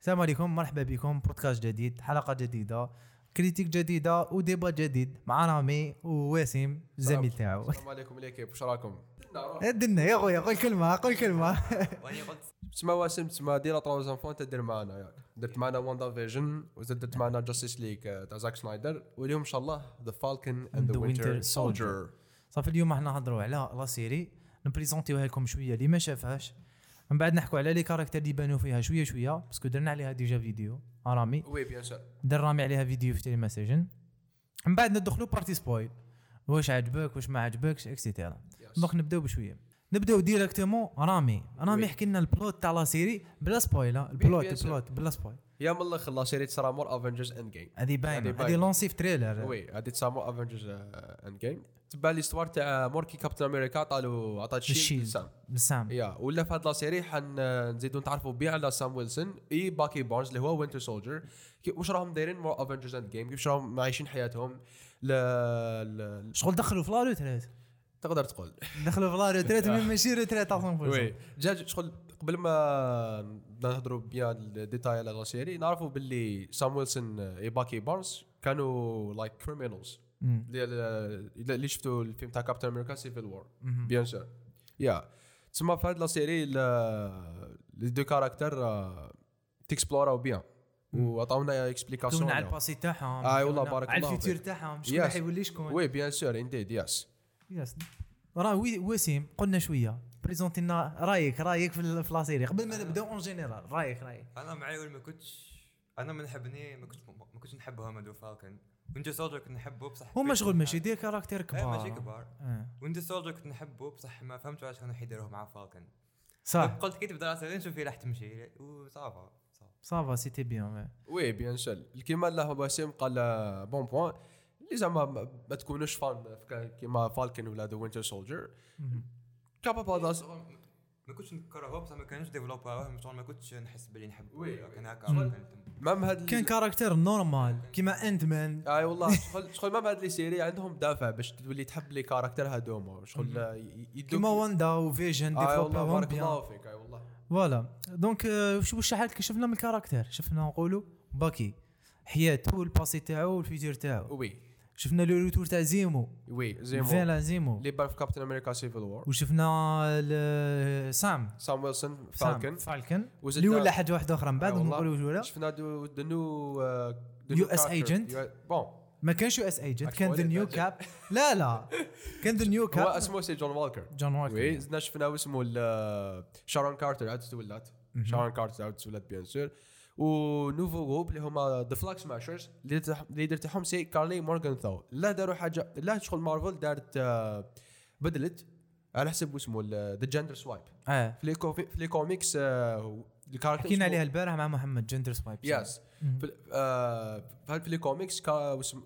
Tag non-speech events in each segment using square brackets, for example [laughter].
السلام عليكم مرحبا بكم. بودكاست جديد حلقة جديدة critique جديدة و débat جديد مع رامي وواسم الزميل تاعو. السلام عليكم l'équipe واش راكم؟ دنا يا خويا قول كلمة قول كلمة. تسمى واسم تسمى ديرا trois enfants انت دير معنا ياك. درت معنا WandaVision وزاد درت معنا Justice League تاع زاك سنايدر واليوم إن شاء الله The Falcon اند The ذا Winter وينتر Soldier. سولجر صافي اليوم راح نهضروا على la série. ن présentiw ها لكم شوية اللي ما شافهاش من بعد نحكوا على les caractères اللي يبانوا فيها شوية شوية parce que درنا عليها déjà vidéo. رامي؟ oui bien sûr. دار رامي عليها فيديو في تيلي مساجن من بعد ندخلوا partie spoil واش عجبك؟ واش ما عجبكش؟ et cetera donc نبداو بشوية. نبداو directement رامي. رامي. يحكي لنا ال plot تاع la série بلا spoil ها. ال plot. ال plot بلا spoil يا من الأخر la série تصرا مور Avengers Endgame هذه باينة. هذه. lancé في trailer oui هذه تصرا مور Avengers Endgame تبع l'histoire تاع موركي Captain America عطالو عطات shield ال shield لسام. لسام. يا ولا في هاد la série حن نزيدو نتعرفوا bien على Sam Wilson et Bucky Barnes اللي هو Winter Soldier واش راهم دايرين مور Avengers Endgame كيفاش راهم عايشين حياتهم؟ ل... ل... شغل دخلوا في la retraite تقدر تقول. دخلوا في la retraite mais ماشي retraite 100% oui. جا شغل قبل ما نهضروا bien ال détails على la série نعرفوا باللي Sam Wilson et Bucky Barnes كانوا like criminals. اللي شفتوا الفيلم تاع Captain America Civil War. bien sûr يا تسمى في هاد la série les deux caractères ت exploraw bien. وعطاونا explication على ال passé تاعهم آه، والله بارك على الله ال futur فيك. تاعهم شكون. راح يولي شكون oui bien sûr indeed yes yes راه وسيم قلنا شوية. présenti لنا رأيك رأيك في ال- في la série. قبل ما نبداو en général رأيك رأيك. أنا معي ولا ما كنتش؟ أنا ما نحبني ما كنتش ما كنتش نحبه هما deux Falcon Winter Soldier كنت نحبه بصح هما شغل ماشي دير caractère إيه كبار ماشي كبار. آه. Winter Soldier كنت نحبه بصح ما فهمت علاش كانوا يديروه مع Falcon صح. قلت كي تبدا لا نشوف فيه راح تمشي. و ça va ça va c'était bien oui bien sûr كيما الله باسم قال bon point زعما ما تكونوش fan في كيما Falcon ولا The Winter Soldier كابابا ما كنتش نكرهه بصح ما كانوش développaw ه ما كنتش نحس باللي نحبه oui. كان هكا même هاد كان caractère normal كيما انت مان أي والله [laughs] شغل شغل même هاد les séries عندهم دافع باش تولي تحب les caractères هادوما شغل يدوك كيما Wanda و Vision أي والله بارك الله فيك أي والله. voilà donc وش وش شحال شفنا من ال caractère شفنا نقولوا Bucky حياته ال passé تاعو وال futur تاعو. oui. شفنا le retour تاع Zemo. oui زي ما فيلا Zemo. اللي بان في Captain America Civil War. وشفنا Sam. Sam Wilson Falcon. Falcon. اللي ولا حاجة واحدة أخرى من بعد والله. نقولوا ولا. شفنا دو the new US agent. bon ما كانش US Agent كان the new. Cap لا لا. كان the new [laughs] هو Cap اسمه c'est John Walker. John oui Walker زدنا شفنا اسمه Sharon Carter عاد تولات Sharon Carter عاد تولات bien sûr. و nouveau groupe اللي هما the Flag Smashers اللي درت تاعهم c'est Karli Morgenthau لا داروا حاجة لا شغل مارفل دارت آه، بدلت على حسب اسمه the gender swap في les co- في les comics آه، ال caractère حكينا عليها البارح مع محمد gender swap yes في les comics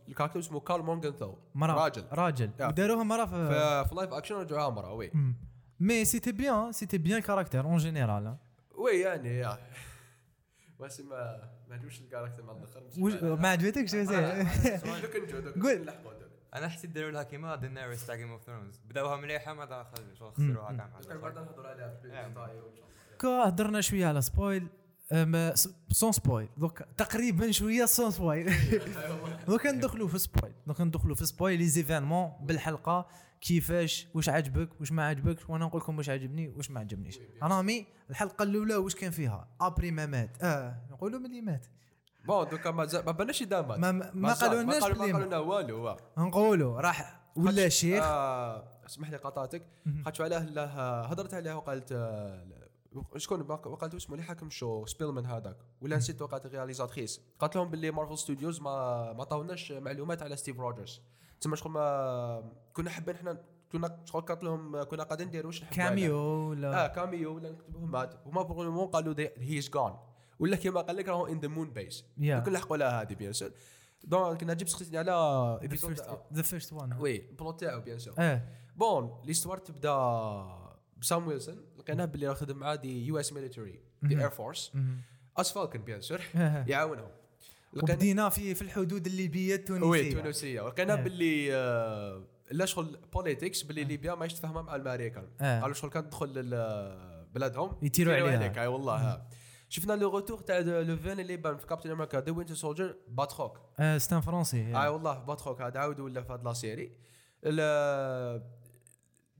ال character اسمه Karl Morgenthau مرة راجل. راجل. وداروها مرة في في live action رجعوها مرة oui. mais c'était bien c'était bien character en général oui يعني بس ما ما عجبوش ال character مع الآخر ما [laughs] عجبتكش [laughs] دوك نجو دوك. قول. نلحقوا دوك. أنا حسيت داروا لها كيما دينيريس تاع Game of Thrones بداوها مليحة ما شغل خسروها كاع مع. بعد نهضروا عليها في هضرنا شوية على spoil sans spoil دوك تقريبا شوية sans spoil دوك ندخلوا في spoil دوك ندخلوا في spoil les événements بالحلقة كيفاش واش عجبك واش ما عجبكش وأنا نقول لكم واش عجبني واش ما عجبنيش رامي الحلقة الاولى واش كان فيها après ما مات آه نقولوا ملي مات bon دوكا ما زال- ما بانش دامات ما ما, ما قالوا لناش ما بلي قالوا مات. لنا والو. نقولوا راح ولا شيخ اسمح لي قطعتك. خاطش علاه هضرت عليها وقالت آه، شكون باق- وقالت اسمه اللي حاكم show؟ سبيلمان هذاك. ولا نسيت وقالت réalisatrice قالت لهم باللي مارفل ستوديوز ما ما عطاوناش معلومات على ستيف روجرز تسمى شغل ما كنا حابين إحنا كنا شغل قالت لهم كنا قاعدين نديروا واش نحبوا. cameo ولا آه cameo ولا نكتبهم مات وما بغوا قالوا he is gone ولا كيما قال لك راهو on the moon base Yeah. كل لحقوا لها هذه bien sûr donc كنا نجيب سخيتني على episode the first one oui ال plot تاعو bien sûr آه. bon l'histoire تبدا بسام ويلسون لقيناه باللي راه خدم مع the US military the Air Force as فالكن bien sûr [laughs] يعاونهم. لقينا وبدينا في في الحدود الليبيه التونسية. oui تونسيه ولقينا آه. باللي آه، لا شغل politics باللي ليبيا ماهيش تفاهمها مع الأمريكان. آه. قالوا شغل كان تدخل لبلادهم يطيروا عليها. عليك أي والله. شفنا le retour تاع le vilain اللي بان في كابتن أمريكا ذا وينتر سولجر Batroc آه c'est un français أي والله Batroc هذا عاود ولا في هاد la série.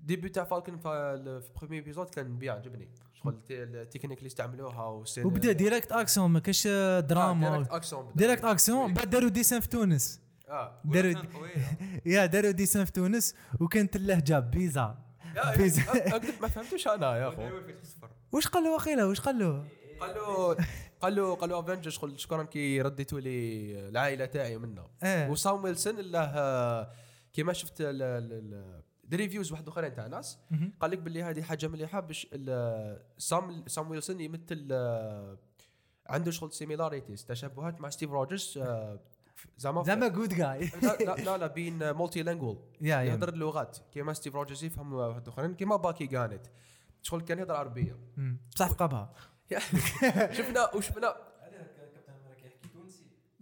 début تاع فالكن في premier épisode كان bien عجبني شغل الت- التكنيك اللي استعملوها وبدا direct action ما كاش دراما direct action direct action بعد داروا des scènes في تونس. آه [laughs] داروا. yeah داروا des scènes في تونس وكانت اللهجة bizarre. يا- بيز. يا- أكذب ما فهمتوش أنا يا أخو. الصفر. واش قال له واخيلا؟ واش قال له قال له قال له قال له Avenger شغل شكرا كي رديتوا لي العائلة تاعي منا. آه وسام ويلسون آه، كيما شفت ال reviews واحد آخرين تاع ناس. قال لك باللي هذه حاجة مليحة باش سام سام ويلسون يمثل آه، عنده شغل similarities تشابهات مع ستيف روجرز آه، زعما زعما جود جاي [laughs] لا لا لا, ben multi يا يهضر اللغات. كيما ستيف روجرز يفهم واحد آخرين كيما باكي كانت شغل كان يهضر عربية. بصح ثقبها [laughs] شفنا وشفنا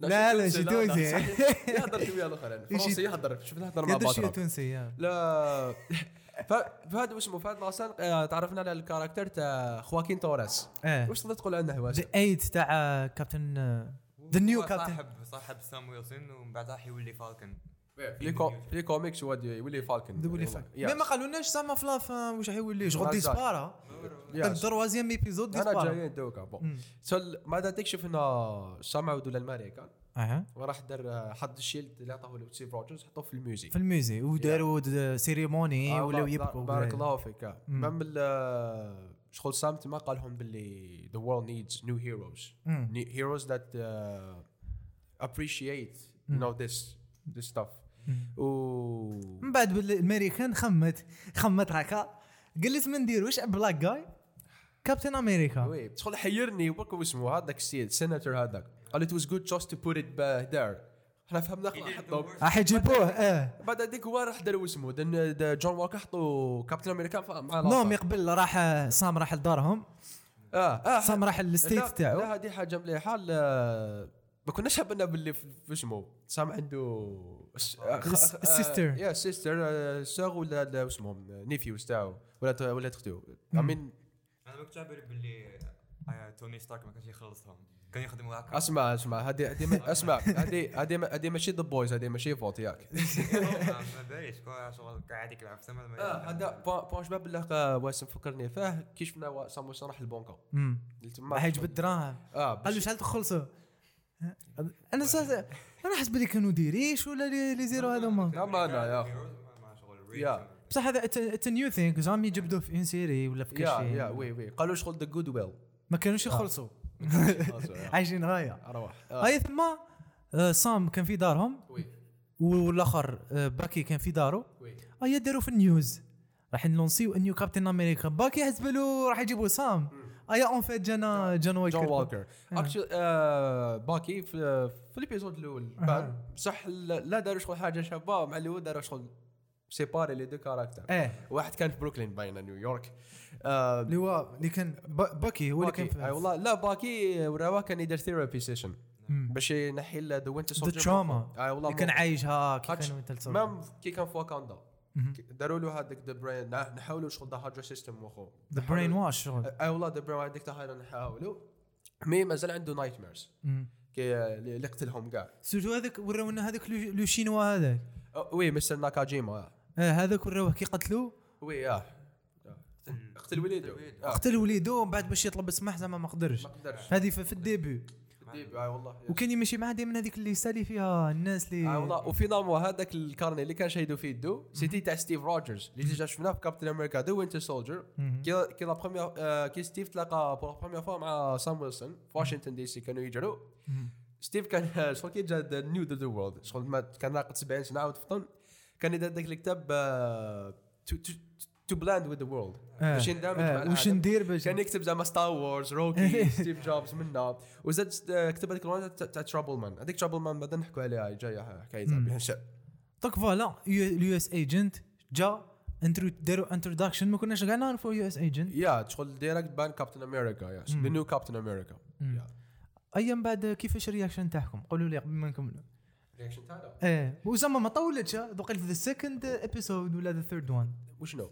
لا، لا، شي تونسي. يهضر شوية الاخرين فرنسي يهضر شفنا يهضر مع يهدر شوية بعض تونسي يا. لا ف- فهذا اسمه؟ فهذا لاسان آه، تعرفنا على الكاركتر تاع خواكين توريس. آه واش تقدر تقول عنه هو؟ ذا ايت تاع كابتن ذا نيو كابتن صاحب صاحب سام ويلسون ومن بعد راح يولي فالكن. لي كوميكس هو يولي فالكن ذا ويلي فاك يا. مي ما قالولناش زعما في لاف واش راح شغل. ديسبارا يا. التروازيام ايبيزود أنا ديسبارا جايين دوكا بون ماذا تكشف انه سام عودوا للامريكان أها وراح دار حط الشيلد اللي عطاه له ستيف روجرز حطوه في الميوزيك في الميوزي وداروا سيريموني ولاو يبكوا بارك الله فيك. مام شغل سام ما قال لهم باللي the world needs new heroes. مم. New heroes that uh, appreciate you know this this stuff. مم. و من بعد الامريكان خمت خمت هكا. قلت ما ندير واش black guy كابتن أمريكا oui شغل حيرني برك اسمه هذاك السيد سيناتور هذاك. قال was good just to put it back there. إحنا فهمنا راح يجيبوه آه بعد هذيك هو راح داروا اسمه جون ووكر حطوا كابتن أمريكا مع نوم يقبل راح سام راح لدارهم. آه آه. سام راح لل state تاعو. لا هذه حاجة مليحة ما كناش حابين باللي في اسمه. سام عنده آه، آه، ال sister. yeah sister Sarah ولا لا اسمهم؟ nephews تاعو ولا ت- ولا اختو امين أنا ما كنتش على بالي باللي آه، توني ستارك ما كانش يخلصهم. كان يخدموا هكا أسمع أسمع. هذه هذه أسمع. هذه هذه هذه ماشي The Boys هذه ماشي فوت ياك. [laughs] ما باليش شغل قاعد يلعب في السما آه، هذا point شباب بالله واسم فكرني فيه كي شفنا سام ويلسون راح البنكه. قلت ما- راح يجبد الدراهم آه قال له شحال تخلصوا أنا. أنا حسب لي كانوا ديريش ولا لي, زيرو هذوما لا ما أنا يا. أخي يا. بصح هذا ات نيو ثينك زعما يجبدوه في اون سيري ولا في يا كل يا شيء. وي وي. قالوا شغل ذا جود ويل ما كانوش يخلصوا. [laughs] عايشين غاية. أروح هاي ثم آه، سام كان في دارهم. والآخر آه، باكي كان في دارو. وي. هيا داروا في النيوز. راح نلونسيو new كابتن أمريكا باكي حسب له راح يجيبوا سام. هيا en fait جانا جون ووكر جون آه. actually باكي في في ال épisode الأول بعد بصح لا داروا شغل حاجة شابه مع الأول داروا شغل séparer les deux caractères إيه واحد كان في بروكلين باينه نيويورك اللي هو اللي كان با- باكي هو اللي كان اي والله لا باكي وراواه كان يدير therapy session باش ينحي the winter the trauma اي والله كان مو- عايش هاك هاتش- كان يتلصق. même كي كان في واكاندا. داروا له هذاك ذا برين نحاولوا شغل ذا هاردر سيستم مخو ذا برين واش شغل. أي والله ذا برين هذيك تاع نحاولوا. مي مازال عنده نايت ميرز. كي اللي قتلهم كاع. سورتو هذاك وراونا هذاك لو شينوا هذاك. وي مستر ناكاجيما. آه هذاك وراوه كي قتلوه وي آه. اقتل وليده آه، قتل وليدو ومن بعد باش يطلب السماح زعما ما قدرش. ما قدرش. هذه في, في الديبي. ديب اي والله وكان يمشي معاه ديما هذيك اللي يسالي فيها الناس اي اللي والله. و finalement هذاك ال carnet اللي كان شايدو في يدو c'était تاع ستيف روجرز اللي déjà شفناه في Captain America The Winter Soldier. كي la première آه، كي ستيف تلاقى pour la première fois مع سام ويلسون في واشنطن دي سي كانوا يجروا. ستيف كان شغل كي جا new the world شغل ما كان ناقص 70 سنة عاود فطن كان يدير ذاك الكتاب to blend with the world باش يندمج مع العالم. ندير باش كان يكتب زعما ستار وورز روكي ستيف جوبز منا. وزاد آه، كتب هذيك الوان تاع Trouble Man هذيك Trouble Man بعدا نحكوا عليها جاية حكايتها مم. بها donc voilà ال US Agent جا intro داروا introduction ما كناش كاع نعرفوا US Agent يا شغل direct بان كابتن أمريكا يس the. new Captain America أيام بعد كيفاش ال reaction تاعكم؟ قولوا لي قبل ما نكملوا reaction تاعنا إيه. وزعما ما طولتش دوك في the second episode ولا the third one وشنو؟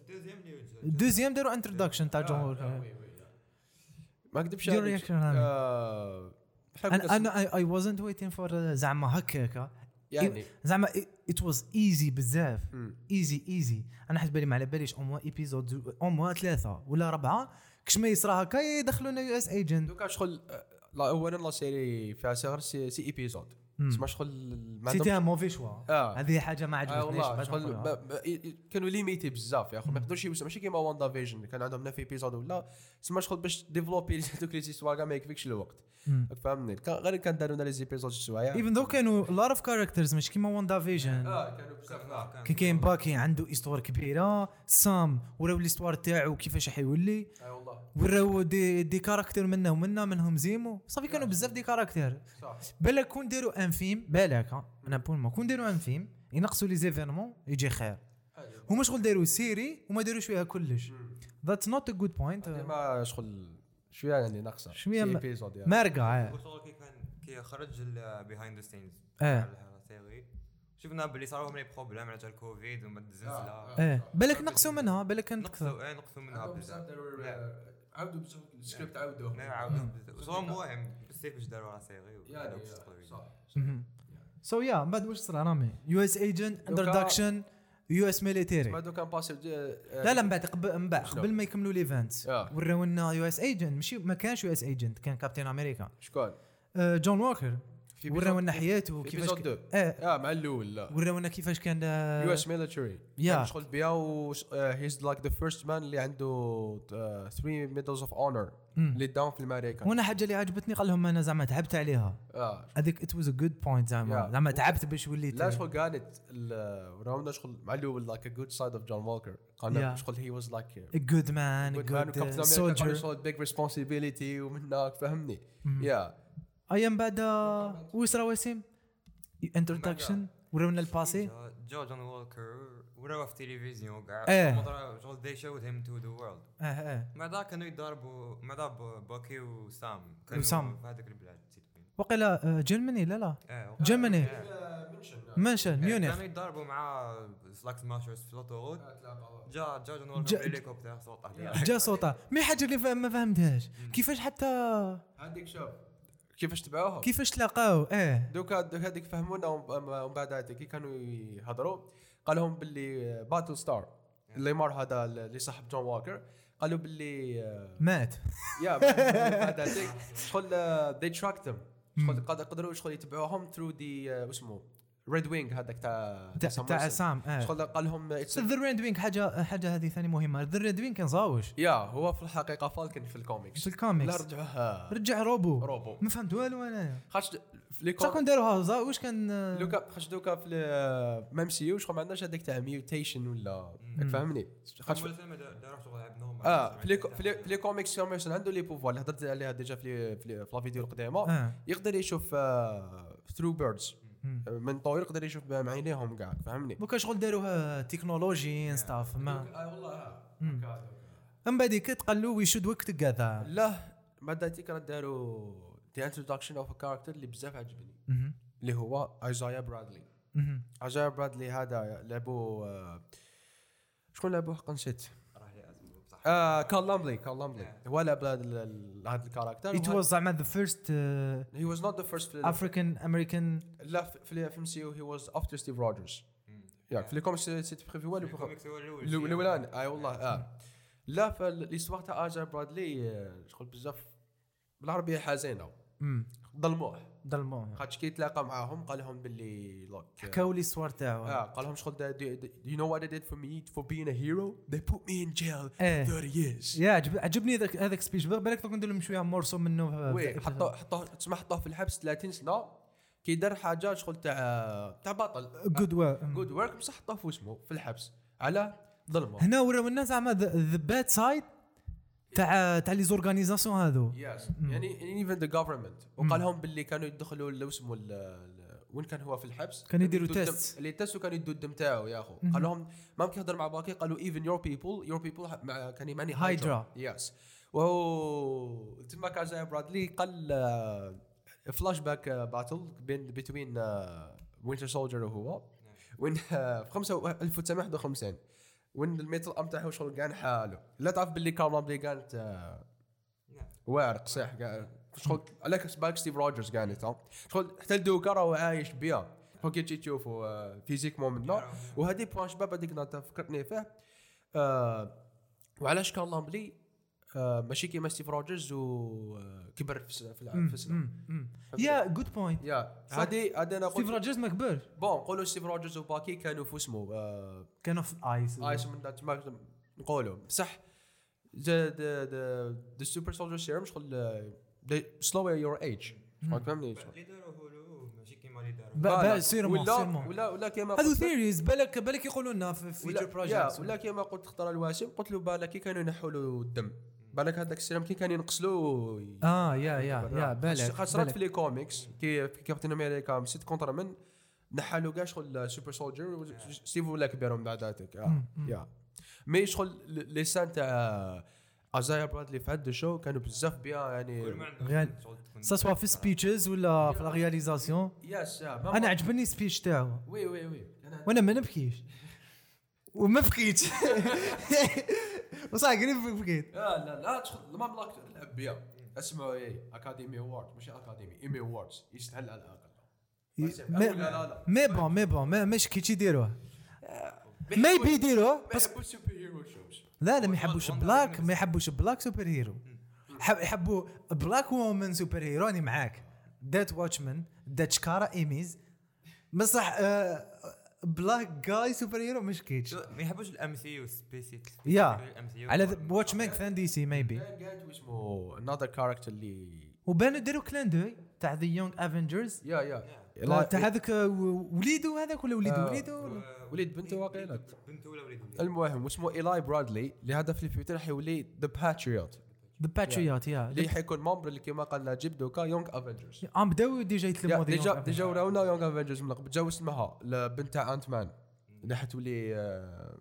deuxième داروا introduction تاع جون آه، ووكر. آه،. ما اكذبش Your عليك. reaction على- آه، أنا أنا اي wasn't waiting for زعما هكاك. يعني؟ زعما ات واز ايزي بزاف. ايزي ايزي أنا حسب بالي ما على باليش أو موا ايبيزود أو موا ثلاثة ولا اربعه كش ما يصرى هكا يدخلونا يو اس ايجنت دوكا شغل لا اولا لا سيري فيها صغر سي, سي ايبيزود تسمى شغل ما سيتي ان موفي شوا آه. هذه حاجة ما آه عجبتنيش والله بعد شغل. ب- ب- كانوا ليميتي بزاف يا اخو ما يقدروش ماشي كيما واندا فيجن كان عندهم 9 ايبيزود ولا. تسمى شغل باش développer دوك les histoires كاع ما يكفيكش الوقت. كان- غير كان داروا لنا les épisodes شوية ايفن ذو كانوا lot of characters مش كيما WandaVision. آه كانوا بزاف. آه. كان كاين باكي عنده histoire كبيرة سام وراو ال histoire تاعو كيفاش حيولي اي والله. وراو des des caractères منا ومنا منهم زيمو. صافي كانوا بزاف des caractères صح. بالك كون داروا un film بالك أنا bon ما كون داروا un film ينقصوا les événements يجي خير. هما شغل داروا série وما داروش فيها كلش. that's not a good point ما شغل شوية يعني ناقصه شوية ما- épisode يعني. مارقه وشغل كي كان كي خرج behind the scenes آه. شفنا باللي صاروا لهم les problèmes على جال الكوفيد وما الزلزله إيه بالك نقصوا منها بالك كانت نقصوا إيه نقصوا منها بزاف. عاودوا بزاف السكريبت عاودوه. ما يعاودوا بزاف. شغل مهم. بزاف باش داروا على série يعني صح. so yeah بعد واش صرا رامي US Agent introduction US military ما دو كان passé لا لا من بعد قبل من بعد؟ قبل ما يكملوا l'event آه. وراو لنا US Agent ماشي ما كانش US Agent كان Captain America شكون؟ آه، جون ووكر في وراو لنا حياته في كيفاش episode ك- two. آه. مع الأول لا. وراو لنا كيفاش كان؟ آه، يو اس ميليتري يا. شغل بها و he's like the first man اللي عنده 3 Medals of Honor. اللي down في أمريكا وأنا حاجة اللي عجبتني؟ قال لهم أنا زعما تعبت عليها. آه. هذيك it was a good point زعما. زعما تعبت باش وليت. لا شغل كانت راونا شغل مع الأول like a good side of جون ووكر قال. شغل he was like a good man a good man good و Captain America soldier. شغل big responsibility ومن هناك فهمني؟ yeah أيام بعد آه، ويصرا وسيم. introduction وراونا ال passé جون وولكر وراوه في التلفزيون كاع إيه. مضرا- شغل they showed him to the world. آه آه مع ذا كانوا يضاربوا مع ذا ب- باكي وسام؟ كانوا وسام. في هذيك البلاد وقيلا جيرماني؟ لا لا. إيه، جيرماني. إيه. München إيه، ميونخ. كانوا يضاربوا مع ز Flag Smashers في ال autoroute جا جا جون جا- وولكر بال hélicoptère sauta عليه جا صوته. mais حاجة اللي ما فهمتهاش. كيفاش حتى هذيك شوف. كيفاش تبعوهم كيفاش تلاقاو؟ آه دوكا دوك هذيك فهمونا وم- ومن بعد هذيك كي كانوا يهضروا قال لهم باللي Battlestar اللي مار هذا اللي صاحب جون ووكر قالوا باللي آه، مات. yeah [laughs] بعد هذيك شغل they tracked them. شغل قد- قدروا شغل يتبعوهم through the آه، واسمه Redwing هذاك تاع تاع سام آه شغل قال لهم it's a- ذا ريد وينج حاجة حاجة هذه ثاني مهمة. the Redwing كان زاوش yeah هو في الحقيقة Falcon في الكوميكس في الكوميكس لا رجعوها. رجع robot. robot. ما فهمت والو انايا خاطش في les شكون كوميكس داروها زا واش كان آه، لوكا خاطش دوكا في MCU شغل ما عندناش هذاك تاع mutation ولا فهمني normal آه في les comics ويلسون عنده les pouvoirs اللي هضرت عليها déjà في في la vidéo القديمة. آه. يقدر يشوف through birds مم. من طول يقدر يشوف بعينيهم كاع فهمني؟ دوكا شغل داروها technology stuff ما آه والله مم. من بعد تقلو وي شود وقت كذا لا بعد ذيك راه داروا the introduction of character اللي بزاف عجبني. اللي هو ايزايا برادلي. ايزايا برادلي هذا لعبوا آه، شكون لعبوه حق نسيت راح لي اسمه بصح آه كارل لامبلي كارل لامبلي. هو لعب هذا ال- ال- هذا ال character It was زعما the first uh, he was not the first African American لا في في MCU he was after ستيف روجرز ياك في les comics سيت بريفي هو الكوميكس الأول الاولاني اي والله آه لا ف l'histoire تاع ايزايا برادلي آه، شغل بزاف بالعربية حزينة. ظلموه ظلموه خاطش كي تلاقى معاهم قال لهم باللي لوك حكاو لي الصور تاعو. آه قال لهم شغل do you know what they did for me? For being a hero they put me in jail إيه. 30 years. يا عجب عجبني ذاك هذاك speech بالك دوك ندير لهم شوية morceau منه oui حطوه حطوه تسمى حطوه في الحبس 30 سنة. كي دار حاجة شغل تاع تاع بطل good وا good ورك بصح حطوه في اسمه في الحبس على ظلمه. هنا وراو الناس زعما the bad side تاع تاع les organisations هذو yes يعني even the government وقال لهم باللي كانوا يدخلوا ل- اسمه وين كان هو في الحبس؟ كانوا يديروا tests. les tests وكانوا يدوا الدم تاعو يا أخو. قال لهم ما يهضر مع باكي قالوا even your people your people كان يماني Hydra. yes وهو تما كان زي برادلي قال flashback battle بين بين Winter Soldier وهو. وين في 5 1951 وين ال metal arm تاعو شغل كان حاله لا تعرف باللي كارل لمبلي كانت آه، واعر كاع شغل عليك بالك ستيف روجرز كانت شغل حتى دوكا راهو عايش بها شغل كي تجي تشوفوا آه، physiquement من نوع وهذه point شباب هذيك فكرتني فيه آه وعلاش الله بلي ماشي كيما ستيف روجرز وكبر في السن- في في yeah good point yeah. هذه هذه أنا ستيف روجرز ما كبرش bon نقولوا ستيف روجرز وباكي كانوا في اسمه آه كانوا في ice ice من نقولوا بصح the the the the super soldier serum شغل slow your age اللي هولو ماشي كيما اللي. sûrement ولا sûrement ولا ولا كيما هذو theories بالك بالك يقولوا لنا في ولا future yeah projects ولا كيما قلت اختار الواسم قلت له بالك كانوا ينحوا له الدم. بالك هذاك السيرم كي كان ينقصلوا آه yeah yeah yeah بالك بالك. في les comics كي في كابتن أمريكا mais c'est contraire من نحالو كاع شغل super soldier ستيف ولا كبير من بعد هذاك آه، yeah. mais شغل les scènes تاع ازايا برادلي في هذا ال show كانوا بزاف bien يعني سواء في speeches ولا في la réalisation yes أنا عجبني ال speech تاعو. oui oui oui. وأنا ما نبكيش. وما بكيتش [laughs] وصح قريب بكيت لا لا لا تدخل ما ملاك تلعب بيا. اسمعوا a academy award ماشي academy Emmy awards يستاهل على الأقل. لا لا لا. mais bon mais bon ما مش كيتش يديروه ما يبي يديروه بس السوبر hero shows لا لا ما يحبوش black. ما يحبوش black super hero حب- يحبوا black woman super hero راني معاك دات Watchmen دات شكارا ايميز بصح black guy super hero مش كيتش ما يحبوش ال MCU specific yeah على Watchmen fan DC maybe اسمه another character اللي وبانوا داروا clin d'œil تاع the Young Avengers yeah yeah تاع هذاك وليدو هذاك ولا وليدو وليدو وليد بنته واقيلا بنته ولا وليد المهم واسمه ايلاي برادلي اللي هذا في ال future حيولي the Patriot the Patriot yeah. اللي حيكون member اللي كما قال نجيب دوكا Young Avengers. عم بداو déjà يتلموا déjà déjà. وراونا Young Avengers. من قبل جاو اسمها البنت تاع Ant-Man اللي حتولي آه،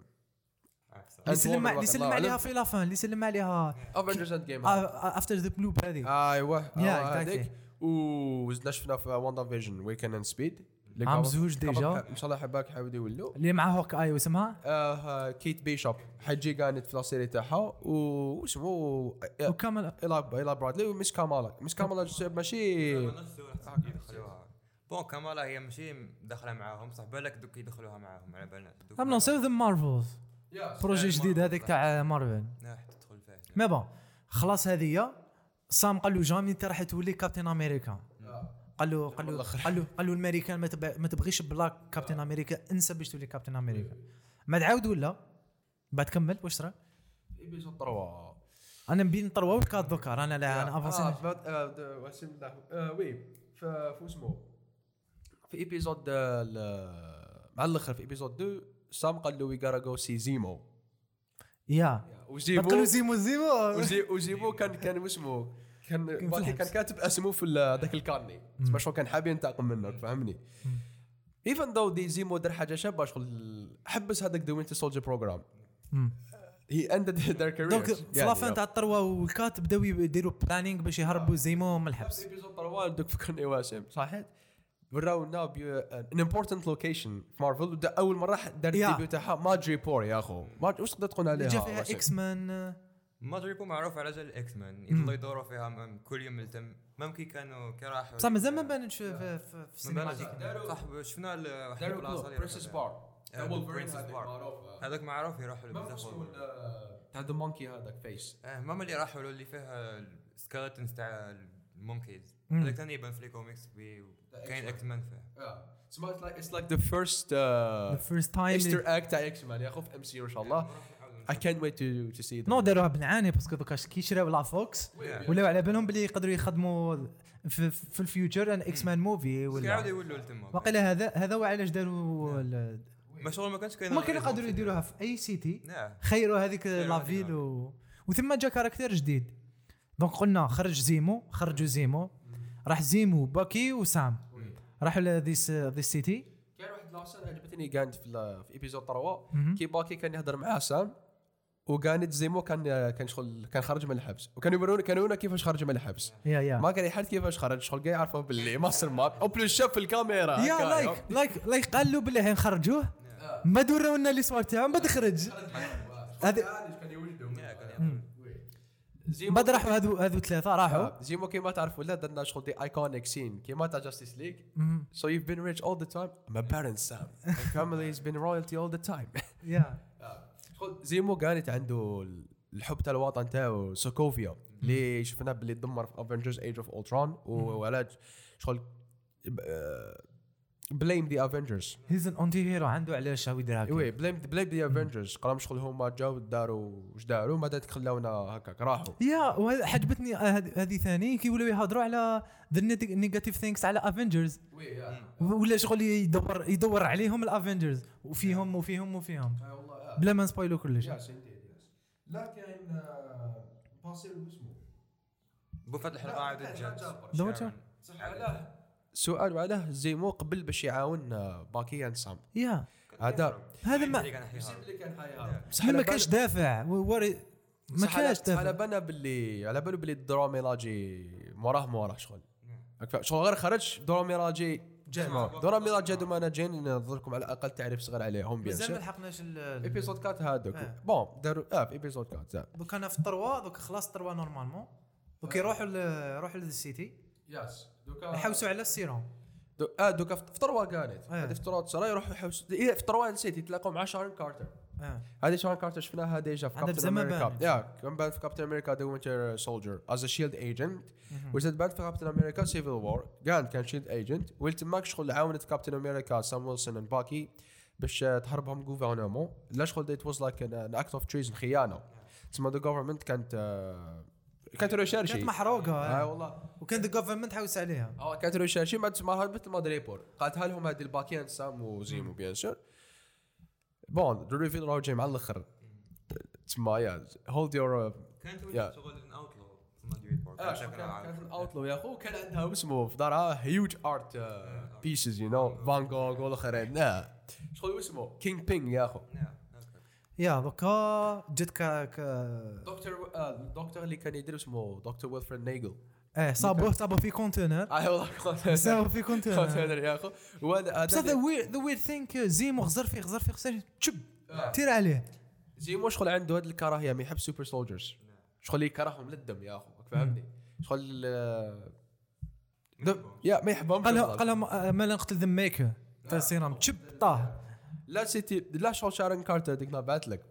اللي سلم اللي سلم. عليها في la fin اللي سلم عليها Avengers Endgame after the blip هذيك. أيوه. آه،. هذيك. وزدنا شفنا في WandaVision Wiccan and Speed عام زوج déjà. إن شاء الله حباك حاول يولوا اللي مع Hawkeye واسمها؟ آه كيت بيشوب. حتجي كانت في ال série تاعها واسمه وكمل إيلا إيلا برادلي ومش كامالا؟ مش كامالا ماشي. bon كمالا هي ماشي داخله معاهم. صح بالك دوك يدخلوها معاهم على بالنا. قبل نصير The Marvels. projet جديد هذيك تاع مارفل. تدخل فيه mais bon خلاص هذه سام قال له jamais انت راح تولي كابتن أمريكا. قال له قال له قال له قال له الأمريكان ما تب- ما تبغيش black كابتن أمريكا انسى باش تولي كابتن أمريكا. ما تعاود ولا؟ بعد كمل واش صرا épisode 3 أنا نبي ن trois و quatre ذكر أنا لا أنا آه، avancer فات- آه، د- واسم الله. آه، oui. في اسمه في épisode آه، مع الأخر في épisode 2 سام قال له we gotta go see Zemo yeah. وزيمو تقولوا زيمو زيمو؟ وزي- وزيمو كان كان اسمه كان في باقي كان. كاتب اسمه في ال- ذاك ال carnet. تسمى شغل كان حاب ينتقم منك فهمني؟ even though دي زيمو دار حاجة شابة شغل حبس هذاك the Winter Soldier program. he ended their career donc في la fin تاع ال trois وال quatre بداو يديروا planning باش يهربوا زيمو من الحبس. طروال دوك فكرني واسم. صحيح؟ وراونا an important location في مارفل أول مرة دار. ال debut تاعها. Madripoor يا أخو. واش تقدر تقول عليها؟ جا فيها؟ إكس مان ما دريبو معروف على جال ال X-Men يضلوا يدوروا فيها كل يوم ملتم. ممكن كانوا كي راحوا بصح مازال ما بانتش في في, في, في ما السينما بالك صح شفنا ال- واحد البلاصه اللي Princess Bar آه، Princess Bar. هذاك معروف يروحوا له بزاف تاع the monkey هذاك face. آه ماما اللي راحوا له اللي فيها ال skeletons تاع ال monkeys. هذاك ثاني يبان في les comics بي- كاين X-Men فيه سمعت like it's like the first the first time easter egg تاع X-Men يا اخو في MC إن شاء الله. I can't wait to to see them. no داروها بنعاني parce que دوكا كي شراو la Fox. ولاو على بالهم بلي يقدروا يخدموا في, في ال future an X-Men movie ولا يولوا لتما واقيلا هذا هذا هو علاش داروا ما شغل ما كانش كاين هما كانوا يقدروا يديروها في أي city خيروا هذيك la ville. و... وثم جا caractère جديد. donc قلنا خرج زيمو خرجوا زيمو. راح زيمو باكي وسام راحوا ل this this city كان واحد la scène عجبتني كانت في episode 3 مهم. كي باكي كان يهضر مع سام. وكانت زيمو كان كان شغل كان خرج من الحبس. وكانوا يورونا كانوا يورونا كيفاش خرج من الحبس. yeah yeah ما كان يحد كيفاش خرج شغل كاع يعرفوا باللي mastermind en plus شاف في الكاميرا yeah like like like قال له بالله نخرجوه ما دورونا لي صور تاعو ما خرج هذا كان يوجدهم yeah كان يعرف. زيمو بعد راحوا هذو هذو ثلاثة راحوا. زيمو كيما تعرف ولا درنا شغل des iconic scenes كيما تاع Justice League you've been rich all the time. My parents Sam. My family has been royalty all the time. yeah زيمو كانت عنده الحب تاع الوطن تاعو سوكوفيا اللي شفنا باللي دمر في Avengers Age of Ultron وعلاج شغل blame the Avengers he's an anti hero عنده علاش هاو يدير هكا وي blame blame the Avengers قالهم شغل هما جاو داروا واش داروا؟ ما دات خلاونا هكاك. راحوا. yeah وهذا عجبتني آه، هذه ثاني. كيولوا يهضروا على the negative things على Avengers ولا شغل يدور يدور عليهم ال Avengers وفيهم وفيهم وفيهم. بلا ما نسبويلو كلش. لا كاين باسيل اسمه بوفات الحلقة عاودت جات. جات. صح علاه سؤال علاه زيمو قبل باش يعاون آه، باكي اند سام يا. هذا هذا ما كان حيها ما كانش دافع. وري ما كانش على دافع. بالنا باللي على بالو باللي الدرا ميلاجي موراه موراه شغل. شغل غير خرج درا ميلاجي جا درا ميلاجي هادو ما جايين نظركم على الأقل تعريف صغير عليهم بيان مازال ما لحقناش ال- ايبيزود كات هادوك. آه. بون داروا آه في ايبيزود كات زعما دوك أنا في ال trois دوك خلاص ال trois normalement دوك يروحوا يروحوا لل city yes دوكا يحوسوا على السيروم دو- آه دوكا في trois كانت. آه. هذه في trois تصرا يروحوا يحوسوا. إيه، في تروا نسيت يتلاقوا مع شارون كارتر. آه. هذه شارون كارتر شفناها déjà في Captain America. yeah كان بعد في Captain America The Winter Soldier as SHIELD agent وزاد بعد في Captain America Civil War كان كان SHIELD agent ويلتماك شغل عاونت Captain America سام ويلسون and باكي باش آه، تهربهم جوفرنمون لا شغل ات واز لايك ان اكت اوف تريزن خيانة. تسمى ذا جوفرمنت كانت كانت ريشيرشي كانت محروقة آه آه. والله. وكان ذا جوفرمنت حوس عليها. آه كانت ريشيرشي بعد تسمى مثل ما دريبور. قالتها لهم هذه الباكيان سام وزيمو بيان سور بون ريفيل راهو جاي مع الأخر. تسمى يا هولد يور كانت يا. ولات شغل ان اوتلو شوف، كانت كانت اوتلو يا أخو. كان عندها اسمه في دارها هيوج ارت pieces you know Van Gogh والأخرين. لا شغل اسمه kingpin يا أخو. yeah دوكا جت ك ك دكتور آه، الدكتور اللي كان يدير اسمه دكتور ويلفريد نيجل. إيه صابوه صابوه في container آه والله صابوه في container container يا أخو. وهذا بصح the هذا weird the weird thing زيمو غزر فيه غزر فيه غزر فيه تشب آه. تير عليه. زيمو شغل عنده هذه الكراهية ما يحب super soldiers شغل يكرههم للدم يا أخو فهمني شغل آه، دم- يا ما يحبهم قال قال لهم، آه، ما لا نقتل ذا ميكر تاع سيرام تشب طاه لا سيتي لا شغل شارون كارتر ديك نهار بعث لك.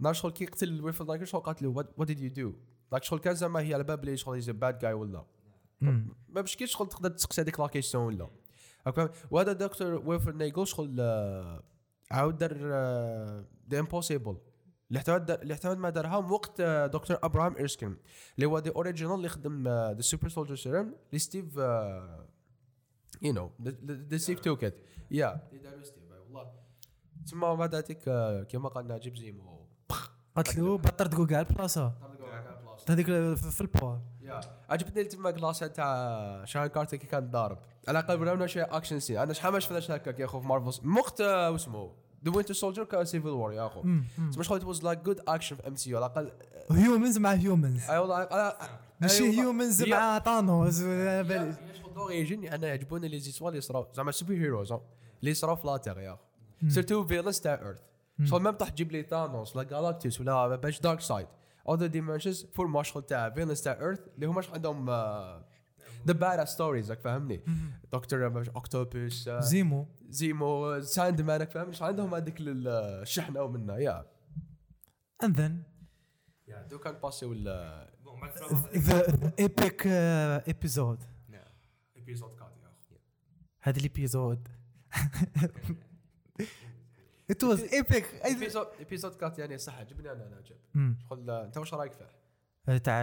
نهار شغل كي قتل ويلفرد نايكر شغل قالت له وات ديد يو دو لايك شغل كان زعما هي على باب اللي شغل هيز باد جاي ولا. ما بشكيش شغل تقدر تسقسي هذيك لا كيسيون ولا؟ وهذا دكتور ويلفرد نايكل شغل آه، عاود دار ذا امبوسيبل اللي احتمال دار- اللي احتمال ما دارها وقت آه، دكتور أبراهام ايرسكين اللي هو the original اللي خدم the super soldier serum لستيف you know the ستيف took it yeah اللي داروا ستيف والله تسمى بعد هذيك آه، كيما قال ناجيب زيمو قالت له بطل تقول كاع البلاصه هذيك في البوا yeah عجبتني تما class تاع شارون كارتر كي كان ضارب على الاقل وراونا شوية action scene أنا شحال ما شفناش هكاك يا اخو في مارفل من وقت آه، واسمه The Winter Soldier كان Civil War يا اخو تسمى شغل was like good action في MCU على الاقل humans مع humans اي والله على- ماشي. humans مع Thanos شغل دور يجيني أنا يعجبوني les histoires اللي صراو زعما super heroes اللي يصراو في la terre يا اخو surtout villains تاع Earth شغل même طاح تجيب لي Thanos ولا Galactus ولا باش Darkseid other dimensions فور ما شغل تاع villains تاع Earth اللي هما شغل عندهم the bad stories راك فاهمني؟ دكتور اوكتوبوس زيمو. زيمو Sandman راك فاهمني؟ شغل عندهم هذيك الشحنه ومنها yeah and then yeah donc on passe ولا the epic ايبيزود ايبيزود كات يا اخو هذا ال episode [laughs] it was epic épisode quatre يعني صح عجبني أنا أنا عجب شغل أنت واش رأيك فيه؟ تاع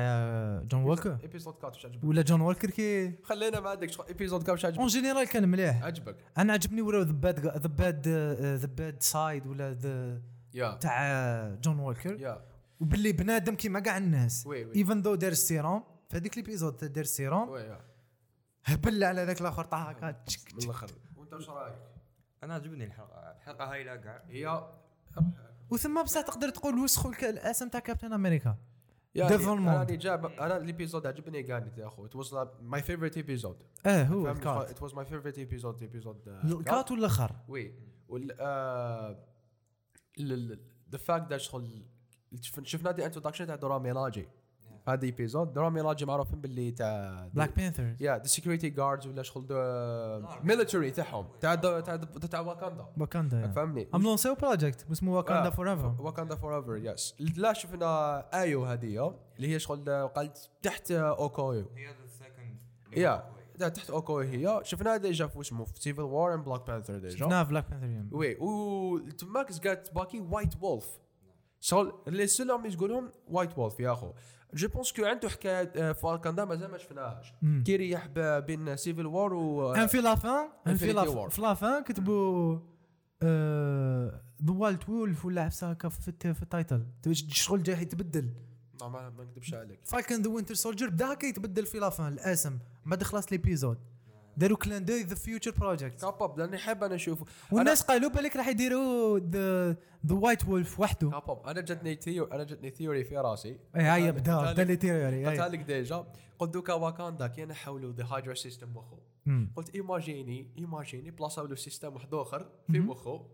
جون ووكر إيبيزود كات واش عجبك؟ ولا جون ووكر كي؟ خلينا ما عندك إيبيزود كات واش عجبك؟ en général كان مليح. عجبك. أنا عجبني وراو the bad the bad the bad side ولا the تاع جون ووكر yeah. وباللي بنادم كيما كاع الناس. even though دار السيروم في هذيك ال épisode تاع دار السيروم هبل على ذاك الآخر طاح هكا من الآخر. وأنت واش رأيك؟ أنا عجبني الحلقة الحلقة هايله كاع هي وثم بصح تقدر تقول وسخوا الأسم تاع كابتن أمريكا. Devil أنا. اللي جاب أنا ال episode عجبني كانت يا اخو it was my favorite episode آه هو الكات. it was my favorite episode episode الكات ولا الآخر oui. و the fact that شغل شف- شفنا the introduction تاع دورا ميلاجي. هذا episode دورا ميلاجي معروفين باللي تاع بلاك بانثرز yeah the security guards ولا شغل military تاعهم. تاع تاع تاع واكاندا واكاندا فهمني؟ ام لونسيو بروجيكت اسمه واكاندا آه. فور ايفر واكاندا فور ايفر يس لا شفنا ايو هذه اللي هي شغل قالت تحت اوكويو هي ذا سكند يا تحت اوكويو هي شفناها ديجا في اسمه في سيفل وور اند بلاك بانثر ديجا. شفناها في بلاك بانثر وي و تماك قالت باكي وايت وولف شغل اللي سلهم يقولهم وايت وولف يا أخو. جو بونس كو عنده حكاية آه، في واكاندا مازال ما شفناهاش. مم. كي يريح ب- بين سيفل وور و ان في لافان ان في Infinity لا War. في la fin كتبوا the White Wolf ولا عفسه هكا في الت- في ال title الشغل جاي يتبدل ما نكذبش عليك. فالكن the Winter Soldier بدا هكا يتبدل في la fin الاسم. بعد خلاص l'épisode داروا كلان داي the future project كاباب لأني حاب أنا أشوفه. والناس قالوا بالك راح يديروا the the White Wolf وحده. كاباب أنا جتني theory أنا جتني theory في راسي. اي قلتها بدا بدا لي théorie قلتها هيا. لك déjà. قلت دوكا واكاندا كي نحولوا the هايدرا system مخو. قلت imagine imagine بلاصه له system واحد اخر في مخه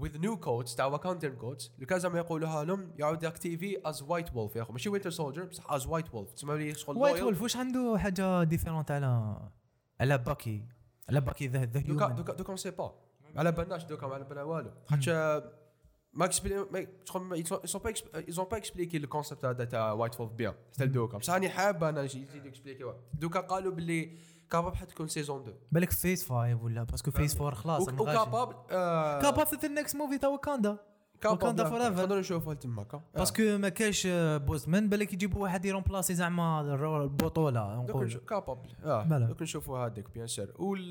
with new codes تاع Wakandian codes لو كان زعما يقولوها لهم يعاود activé as White Wolf يا أخو. ماشي Winter Soldier بصح as White Wolf تسمى لي شغل White. Wolf واش عنده حاجة différente على على باكي على باكي the the دوكا دوكا دوكا سي با على بالناش دوكا ما على بالنا والو خاطش ما اكسبلي ما شغل ils ont pas expliqué le concept هذا تاع White Wolf bien حتى دوكا. بصح راني حاب أنا يزيدوا expliquer دوكا قالوا باللي كاباب حتكون season 2 بالك phase 5 ولا؟ parce que phase 4 خلاص. وكاباب كاباب في ال next movie تاع واكاندا واكاندا forever. نقدروا نشوفوا تماك parce que ما كاش Boseman بالك يجيبوا واحد يرومبلاسي زعما البطولة نقول كابابل آه. دوك نشوفوا هذيك bien sûr وال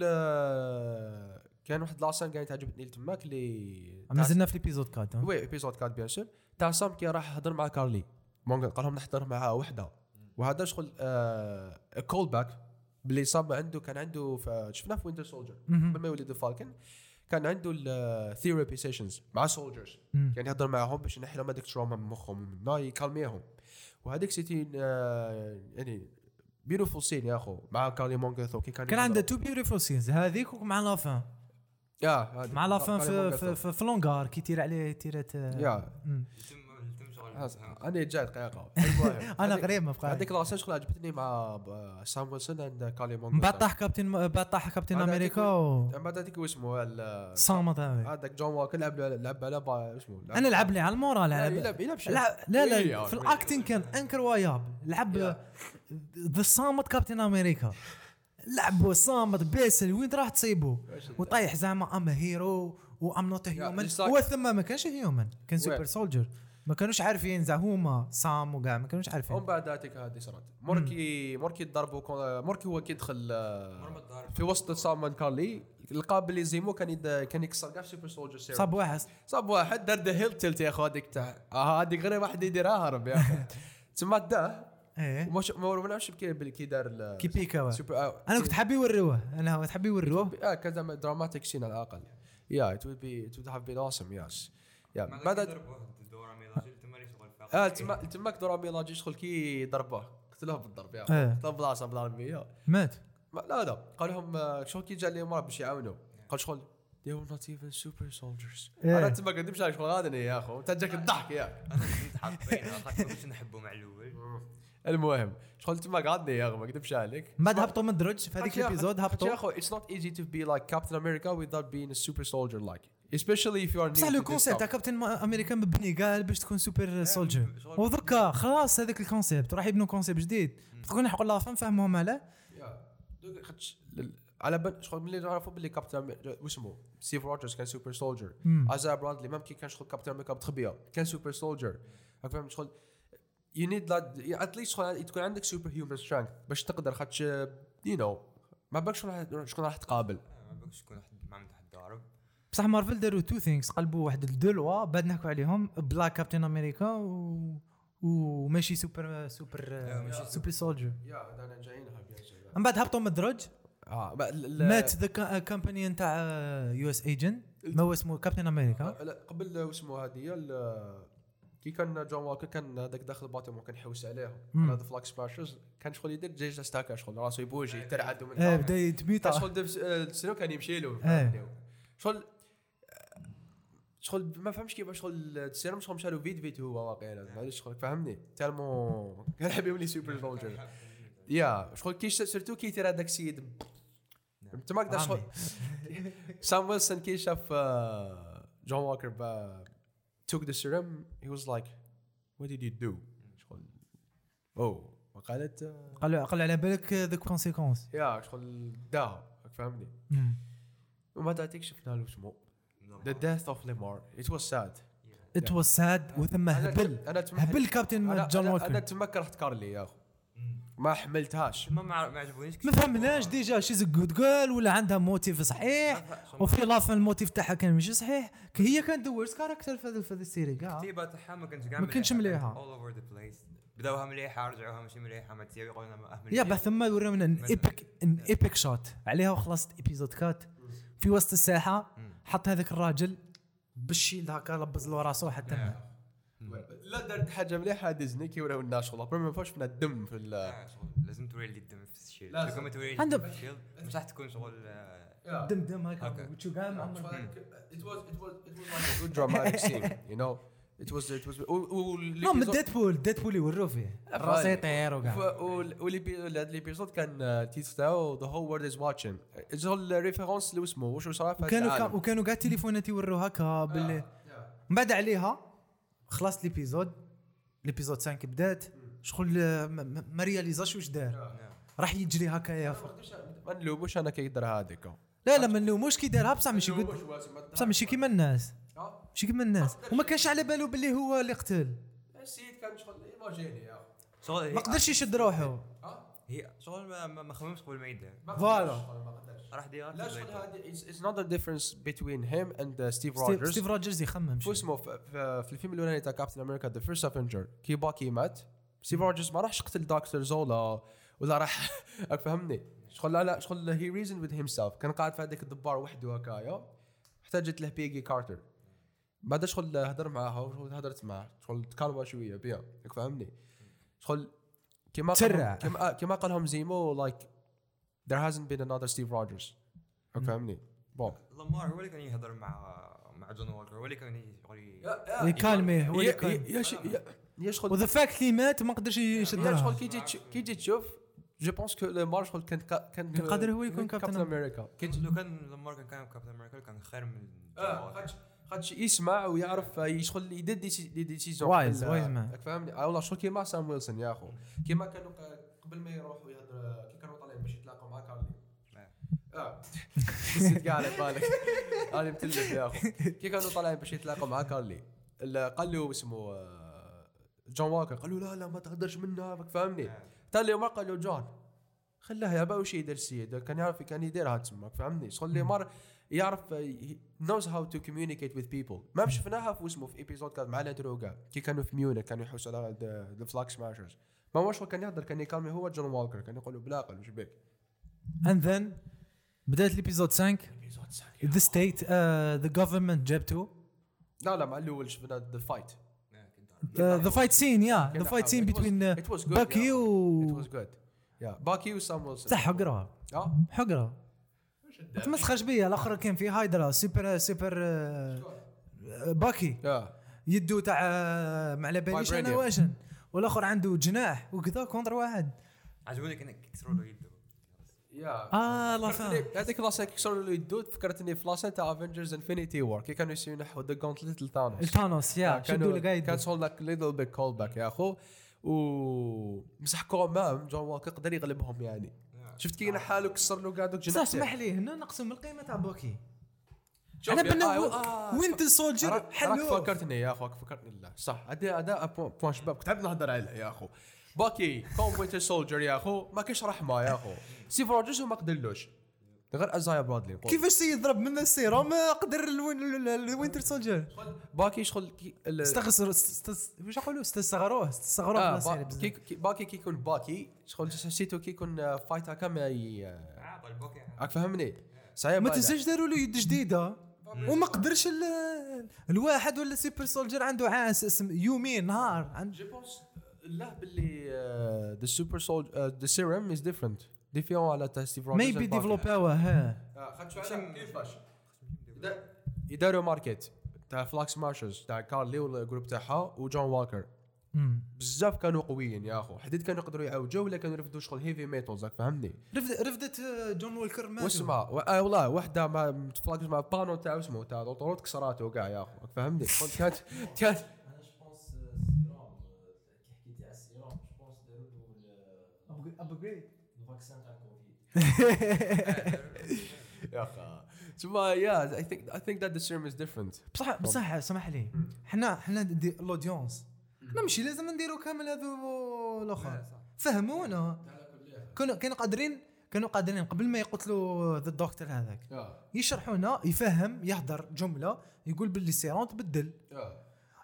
كان واحد la scène كانت تعجبني تماك اللي مازلنا في l'épisode 4 oui épisode 4 bien sûr تاع سام كي راح يهضر مع كارلي. Morgenthau قال لهم نحضر معها وحده. وهذا شغل كول باك باللي صاب عنده كان عنده شفناه في وينتر سولجر. قبل ما يولد فالكن كان عنده الثيرابي سيشنز مع سولجرز. كان يهضر معاهم باش ينحي لهم هذيك تروما من مخهم ما يكالميهم وهذيك سيتي آه، يعني بيوتيفول سين يا أخو مع كارلي مونغثو كي كان كان عنده تو بيوتيفول سينز هذيك ومع لافان يا. مع لافان في مونغثو. في, في, في لونغار كي تير عليه تيرات يا خلاص، أنا جاي دقيقه [laughs] أنا قريب ما بقى هذيك لاسين شغل عجبتني مع ب- سام ويلسون عند كارلي من مونغثو بعد طاح كابتن بعد طاح كابتن أمريكا و بعد هذيك واسمه ال- صامت هذاك جون واكر لعب لعب على اسمه أنا لعب لي على المورال لعب يلعب. لا لا, إيه، في. الأكتنج كان انكرويابل لعب ذا صامت كابتن أمريكا لعب صامت بيسل وين راح تصيبه؟ وطيح زعما ام هيرو وام نوت هيومن هو ثم ما كانش هيومن كان سوبر؟ سولجر ما كانوش عارفين زعما هما صام وكاع ما كانوش ومن عارفين بعد ذاتك هذه صارت. موركي موركي ضربوا موركي هو كي دخل آه، في وسط سامان كارلي. لقى باللي زيمو كان يد... كان يكسر كاع سوبر سولجر سيرم صاب واحد. صاب واحد دار ذا هيل تلت يا أخو هذيك تاع آه، هذيك غير واحد يديرها هرب يا اخو تسمى [laughs] داه. إيه. ومش ما نعرفش كي دار كي بيكا سوبر آه، أنا كنت حابب يوروه أنا كنت حابب يوروه آه كذا دراماتيك سين على الأقل. يا it would be it would have been awesome yes. يا بعد بعد ضربوه دورة ميلاجي تم لي شغل فاق آه تما تماك دورا ميلاجي شغل كي ضربوه قتلوه بالضرب يا إيه. قتلوه بلاصه بالعربيه مات. ما- لا لا. قال لهم آه، شغل كي جا لي مرة باش يعاونوا قال شغل they were not even super soldiers. إيه. أنا تما قد نمشي شغل هذا يا أخو. أنت جاك الضحك يا. أنا زيد حاطينها خاطر باش نحبه مع الأول المهم شغل تما قعدني يا اخو ما اكذبش عليك. بعد هبطوا من الدرج في هذيك الإبيزود هبطوا يا أخو it's not easy to be like Captain America without being a super soldier like especially if you are بصح le concept تاع. كابتن أمريكا مبني قال باش تكون super soldier ودركا خلاص هذاك ال concept راح يبنوا concept جديد. تكون حق الله فهم فهمهم على يا. دوك خدش لل- على بال شغل ملي نعرفوا باللي كابتن واسمه ستيف روجرز كان super soldier. آيزياه برادلي même كي كان شغل كابتن أمريكا بتخبيه كان super soldier راك فاهم شغل you need at least شغل تكون عندك superhuman strength باش تقدر خاطش you نو ما بالك شكون راح شكون راح تقابل. ما بالكش تحت ضارب بصح مارفل داروا تو ثينكس قلبوا واحد الدو لوا بعد نحكوا عليهم بلاك كابتن أمريكا و وماشي سوبر سوبر سوبر سولجر يا أنا جايينها من بعد هبطوا من الدرج آه مات ذا كومباني نتاع يو اس ايجنت ما هو اسمه؟ كابتن أمريكا لا قبل واسمه هذه؟ كي كان جون واكر كان هذاك داخل الباطن وكان يحوس عليهم. مم. على ذا فلاك سماشرز كان شغل يدير جيش ستاكا شغل راسه يبوجي يترعد ومن إيه هنا. بدأ يتبيطا شغل آه، شنو كان يمشي له. إيه. شغل شغل ما فهمش كيفاش شغل السيرم شغل مشى له vite vite هو واقيلا معليش شغل. فهمني؟ tellement [laughs] كان حاب يولي [laughs] super soldier yeah شغل كي surtout كي يطير هذاك السيد انت ما تقدر شغل. [laughs] سام ويلسون كي شاف آه، جون ووكر با took the serum he was like what did you do? شغل أو وقالت آه، قالوا قالوا على بالك the conséquences yeah شغل داها. فهمني؟ ومن بعد اكتشفنا له اسمه The death of Lemar it was sad. it was sad وثم هبل. أنا هبل كابتن أنا جون أنا, أنا ووكر تما كرهت كارلي يا اخو ما حملتهاش. ما ما عجبونيش. ما فهمناش déjà she's good girl ولا عندها motif صحيح. وفي la fin ال motif تاعها كان ماشي صحيح. هي كانت the worst character في هذا la série كاع الكتيبه تاعها ما كانتش كاع ما كانتش مليحة. all over the place بداوها مليحة رجعوها ماشي مليحة ما تساوي يقولون ما يا بعد ثم وراونا ان ايبك ان ايبك شوت عليها وخلصت ايبيزود كات في وسط الساحة. حط هذاك الراجل بالشيلد هكا لبز له راسه حتى ما. لا درت حاجة مليحة ديزني كي ولاو الناس والله بريم ما فيهاش من الدم في ال آه، شغل لازم توري لي الدم في الشيل لازم. توري لي الدم في الشيل مش راح تكون شغل آه، دم دم هكا. وتشو كاع معمر. it was it was it was like a good dramatic scene you know it was it was نو من ديدبول ديدبول يوروا فيه راسه يطير وكاع هذا الإبيزود كان التيتر تاعو ذا هول وورد از واتشين شغل ريفيرونس اللي اسمه. واش صرا في وكانوا. وكانوا كاع التليفونات يوروا هكا باللي من بعد عليها خلاص ليبيزود ليبيزود 5 بدات. شغل آه، ما- رياليزاش واش دار راح يجري هكايا ما نلوموش أنا كي يدير هذيك. لا لا ما نلوموش كي دارها بصح ماشي بصح ماشي كيما الناس. ماشي كيما الناس. وما كانش على باله باللي هو اللي قتل. السيد كان شغل imaginer يا شغل ما قدرش يشد روحه. هي شغل ما ما ما خممش قبل ما يدير voilà. راح دير لا شغل هذه the difference between him and uh, Steve ستيف Rogers. ستيف روجرز يخمم شغل شي. اسمه في, في, في الفيلم الأولاني تاع كابتن أمريكا the first avenger كي Bucky مات ستيف روجرز ما راحش قتل دكتور زولا ولا راح [laughs] فهمني. شغل لا لا شغل هي ريزن وذ هيم سيلف كان قاعد في هذاك الدبار وحده هكايا. احتاجت له بيجي كارتر بعد شغل هدر معاها وشغل هدرت معاه شغل تكلموا شوية راك فهمني؟ شغل كما تسرع. قالهم- كما آه، كما قالهم زيمو لايك there hasn't been another Steve Rogers. فهمني؟ بون. لامار هو اللي كان يهضر مع مع جون ووكر هو اللي كان ي- شغل ي- يكالمي هو اللي كان يا شي- يا- يا شغل وذا فاكت اللي مات ما قدرش يشد يا شغل كي تجي تشوف- كي تجي تشوف je pense que لامار شغل كان كا- كان كان قادر هو يكون كابتن أمريكا لو كان لامار كان كان كابتن أمريكا كان خير من جون آه ووكر. خاطش يسمع ويعرف يشغل يدير des décisions wise- wise man. فهمني آه والله شغل كيما سام ويلسون يا أخو؟ كيما كانوا قبل ما يروحوا يهضر كي كانوا طالعين باش يتلاقوا مع كارلي. آه. نسيت كاع على بالك. [laughs] أنا متلف يا أخو. كي كانوا طالعين باش يتلاقوا مع كارلي ال- قال له اسمه آه، جون واكر. قال له لا لا ما تهدرش منها راك فاهمني؟ قال له ما قال له جون خلاه يا با وش يدير السيد كان يعرف كان يديرها تسمى فهمني شغل اللي مر يعرف knows how to communicate with people ما شفناها في اسمه في épisode كان مع la trois كي كانوا في ميونخ كانوا يحوسوا على the Flag Smashers ما هو شغل كان يهضر كان يكالمي هو جون والكر كان يقول له بلا قال وش بك؟ and then بدأت l'épisode 5 the state the government جابتو لا لا مع الأول شفنا ذا فايت ذا فايت سين يا ذا فايت سين بين باكي و ات واز جود يا باكي وسام ويلسون صح حقرا آه حقرا ما تمسخرش بيا الآخر كان في هايدرا سوبر سوبر آه، باكي. يدو تاع آه، ما على باليش أنا. واشن. والآخر عنده جناح وكذا كونتر واحد. عجبوني كان يكسروا له يده يا. آه لا هذيك لاسين كسروا له يدود فكرتني في تاع افنجرز انفينيتي وور كي كانوا يسوي نحو ذا جونتلت لثانوس الثانوس يا قايد. كان صار لك ليتل بيت كول باك يا أخو. و مسح كومام جون واكر قدر يغلبهم يعني. شفت كي حاله كسر له قاعد بصح اسمح لي هنا نقسم من القيمة تاع شوف أنا بنا وينتر سولجر حلو. فكرتني يا اخو فكرتني لا صح هذا هذا بوان شباب. كنت عاد نهضر عليه يا أخو. باكي كوم وينتر سولجر يا أخو. ما كاينش رحمة يا أخو. ستيف روجرز ما قدرلوش. غير أزايا برادلي. كيفاش يضرب من السيروم قدر الوين- الوينتر سولجر. باكي شغل استغسر است- واش يقولوا استغروه استغروه آه باكي كي يكون باكي. شغل سيتو كي يكون فايت هكا ما عاقل راك فهمني؟ ما. تنساش داروا له يد جديدة. وما قدرش ال- الواحد ولا سوبر سولجر عنده عاس اسم يومين نهار. عند جو بونس لا باللي ذا سوبر سول ذا سيرم از ديفرنت ديفيون على تاع ستيف روجرز ميبي ديفلوباوه ها. كيفاش. يداروا ماركت تاع فلاكس مارشز تاع كارلي والجروب تاعها وجون والكر. مم. بزاف كانوا قويين يا أخو. حديد كانوا يقدروا يعوجوا ولا كانوا يرفدوا شغل هيفي ميتالز راك فهمني رفد- رفدت آه، جون ويلكر ماتوا. واسمع آه والله واحدة ما فلاكس مع بانو تاع اسمه تاع الاوتورود كسراته كاع يا أخو راك فهمني كنت- [laughs] كانت كانت أنا je pense ال sérum كي حكيتي على ال sérum je pense داروا له upgrade [laughs] يا أخي. تسمى yeah I think I think that the serum is different بصح بصح سمح لي. حنا حنا the audience. لا ماشي لازم نديروا كامل هذو الأخر. فهمونا كانوا كانوا قادرين كانوا قادرين. قبل ما يقتلوا ذا الدكتور هذاك. يشرحونا يفهم يهدر جملة يقول باللي سيرون تبدل.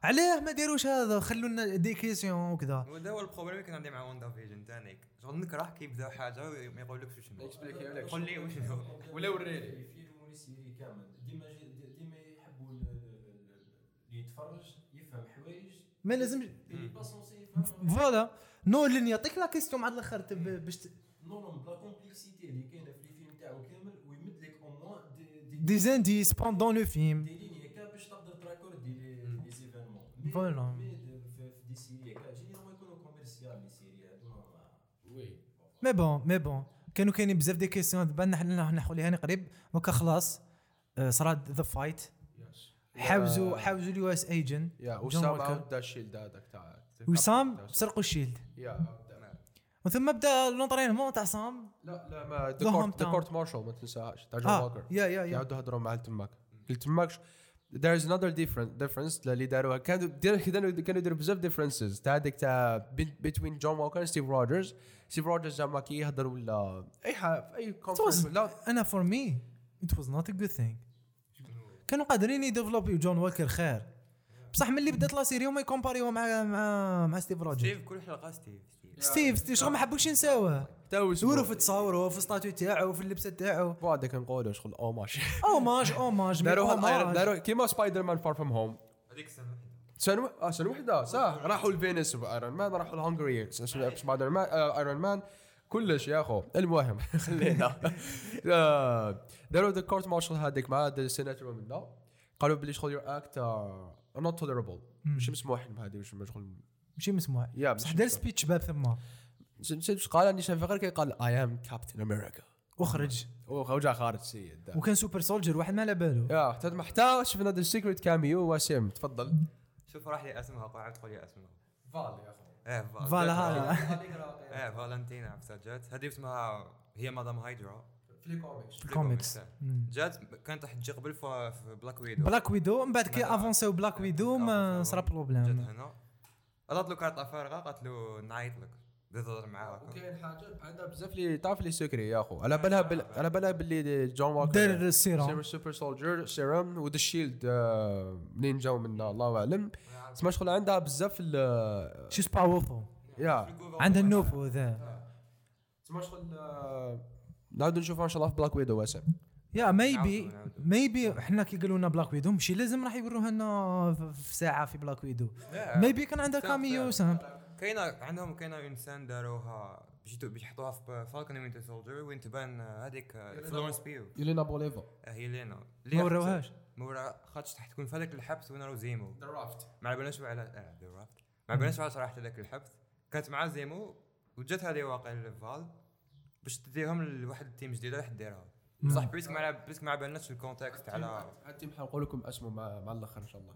علاه ما داروش هذا خلوا لنا des questions وكذا. وهذا هو ال problème اللي كان عندي مع WandaVision تانيك شغل نكره كي يبداو حاجة وما يقولكش شنو. قول لي وشنو ولا وريني. الفيلم ولا ال série كامل. ديما ديما يحبوا ال- ال- ال- اللي يتفرج يفهم حوايج. ما لازمش voilà. non اللي يعطيك la question مع الآخر باش non non بلا complexité اللي كاينة في الفيلم تاعو كامل ويمد لك au moins des indices pendant le film des liens هكا باش تقدر ت raccorder les les د- في في des séries هكا généralement يكونوا commercial les séries هادو oui mais bon mais bon كانوا كاينين بزاف des questions دابا نحن نحوليها هاني قريب. دوكا خلاص آه، صرات the fight حاوزوا حاوزوا ال US Agent yeah وسام والكر. عاود دا ال shield هذاك تاع وسام سرقوا ال shield yeah وثم بدا l'entraînement تاع سام. لا لا ما ذا. كورت مارشال ما تنساهاش. تاع جون آه والكر yeah yeah yeah. يعاودوا يهضروا مع تماك. تماك there is another different difference. اللي داروها كانوا دير- كانوا كانوا يديروا بزاف differences. تاع هذيك تاع بين- between جون والكر ستيف روجرز ستيف روجرز زعما كي يهضر ولا أي حاجة في a was- conference لا أنا for me it was not a good thing كانوا قادرين يديفلوبيو جون والكر خير. بصح ملي بدات la série هما يكومباريو مع مع مع ستيف روجرز ستيف كل حلقة ستيف ستيف ستيف شغل ما حبوش ينساوه تو يورو في تصاوره في statue تاعو في اللبسة تاعو بعدك نقولوا شغل hommage hommage hommage داروها داروا كيما Spider-Man Far From Home هذيك السنة سنة آه سنة واحدة صح. راحوا لفينيس بايرون مان راحوا لهنغري سبايدر مان ايرون مان كلش يا أخو. المهم [laughs] خلينا. داروا the court martial هذيك مع the senator منا قالوا بلي شغل your act not tolerable مش مسموح لهم هذه مش شغل ماشي مسموع يا بصح مش دار مسموح. speech باب ثما نسيت قال؟ أني كي قال I am كابتن أمريكا وخرج وجا خارج سيد ده. وكان super soldier واحد ما على بالو yeah حتى حتى شفنا the secret cameo وسيم تفضل. شوف راح لي اسمها قاعد تقول لي اسمها فال يا اخو إيه فال- voilà هذا. [laughs] إيه فالنتينا عرفتها جات هذه اسمها هي مدام هايدرا في الكوميكس في الكوميكس. جات كانت راح تجي قبل في في بلاك ويدو بلاك ويدو من بعد كي افونسيو بلاك ويدو. صرا جات problème هنا. قالت له كارطه فارغه قالت له نعيط لك تهضر معاه. وكاين حاجة عندها بزاف لي تعرف لي سكري يا أخو. على بالها بال... على بالها باللي جون واكر. دار ال serum. serum super soldier serum و the shield آه، منين جاو منا الله أعلم. تسمى شغل عندها بزاف ال she's powerful yeah. عندها النفوذ ذا تسمى شغل آه، نعاودو نشوفها إن شاء الله في بلاك ويدو واسع yeah maybe. maybe حنا كي قالوا لنا بلاك ويدو ماشي لازم راح يوروها لنا في ساعة في بلاك ويدو. maybe كان عندها cameo سام. كاينة عندهم كاينة إنسان داروها باش يتو- باش يحطوها في فالكون وينتر سولجر وين تبان آه، هذيك آه، فلورنس بيو. يلينا بوليفا. آه، هي لينا ما وراوهاش. ما ورا خاطش راح تكون في هذاك الحبس وين راهو زيمو. The Raft ما بالناش على آه، The Raft. ما بالناش على صراحة هذاك الحبس. كانت مع زيمو وجات هذه واقع الفال باش تديهم لواحد التيم جديد راح ديرها. بصح بريسك ما بريسك ما بالناش الكونتكست على التيم حنقول لكم اسمه مع, مع الآخر إن شاء الله.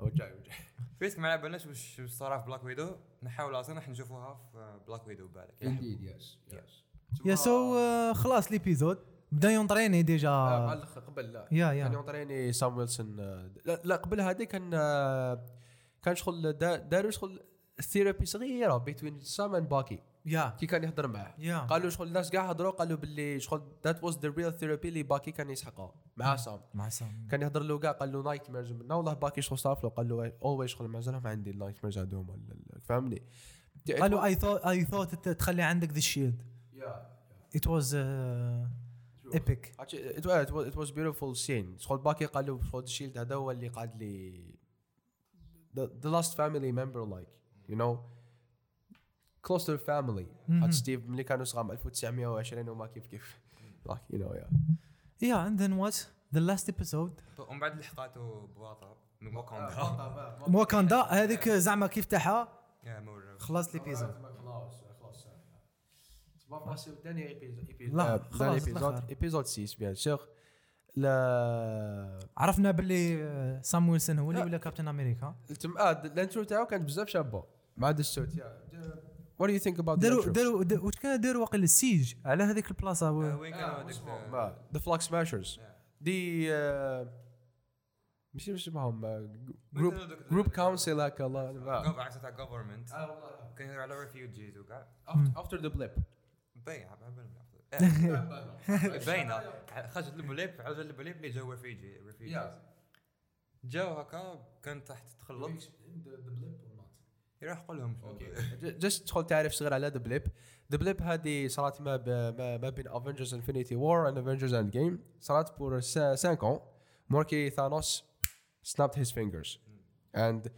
هو جاي هو جاي. بريسك ما واش واش صرا في بلاك ويدو نحاول أصلا راح نشوفوها في بلاك ويدو بالك انديد يس يس يا سو آه، خلاص ليبيزود بدأ يونطريني ديجا. مع الآخر قبل لا. يا كان يا يعطيني سام ويلسون آه، لا, لا قبل هذه كان آه، كان شغل دا- داروا شغل therapy صغيرة بين سام and باكي yeah كي كان يهضر معاه. yeah قالوا شغل الناس كاع هضروا قالوا باللي شغل that was the real therapy اللي باكي كان يسحقها مع سام مع سام كان يهضر له كاع قال له nightmares منا والله باكي شغل صار له قال له always شغل مازال ما عندي ال nightmares هذوما فهمني؟ قالوا اي ثوت اي ثوت تخلي عندك the shield it was epic it was it was it was beautiful scene. شغل باكي قال له شغل ال shield هذا هو اللي قعد لي the last family member like. You know close to the family. حتى ستيف ملي كانوا صغار 1920 وما كيف كيف. [laughs] Like you know yeah. yeah and then what? The last episode. ومن بعد لحقاتو بواطة من واكاندا واكاندا هذيك زعما كيف تاعها خلاص l'épisode خلاص خلاص ما باسي الثاني épisode لا، لا خلاص، épisode الآخر. épisode 6 bien sûr لا. عرفنا باللي آه، سام ويلسون هو اللي ولا كابتن أمريكا؟ التم آه ال intro تاعو كانت بزاف شابة. ما عاد الصوت yeah. what do you think about داروا داروا دا- واش كان داروا واقيلا ال siège على هذيك البلاصة؟ آه، وين؟ كانوا هذيك the Flag Smashers دي آه، ماشي مش اسمهم groupe groupe كونسل هكا الله. ما- عكس تاع government كان يهضر على refugees وكاع after the blip. باين باينه خرجت البليب عرفت البليب اللي جاو ريفيجي ريفيجيز جاو هكا كان تحت تخلط يروح قول لهم جست تدخل تعرف صغير على ذا بليب ذا بليب هذه صارت ما, ب- ما, ما بين افنجرز انفينيتي وور اند افنجرز اند جيم صارت بور 5 ans موركي ثانوس snapped his fingers. And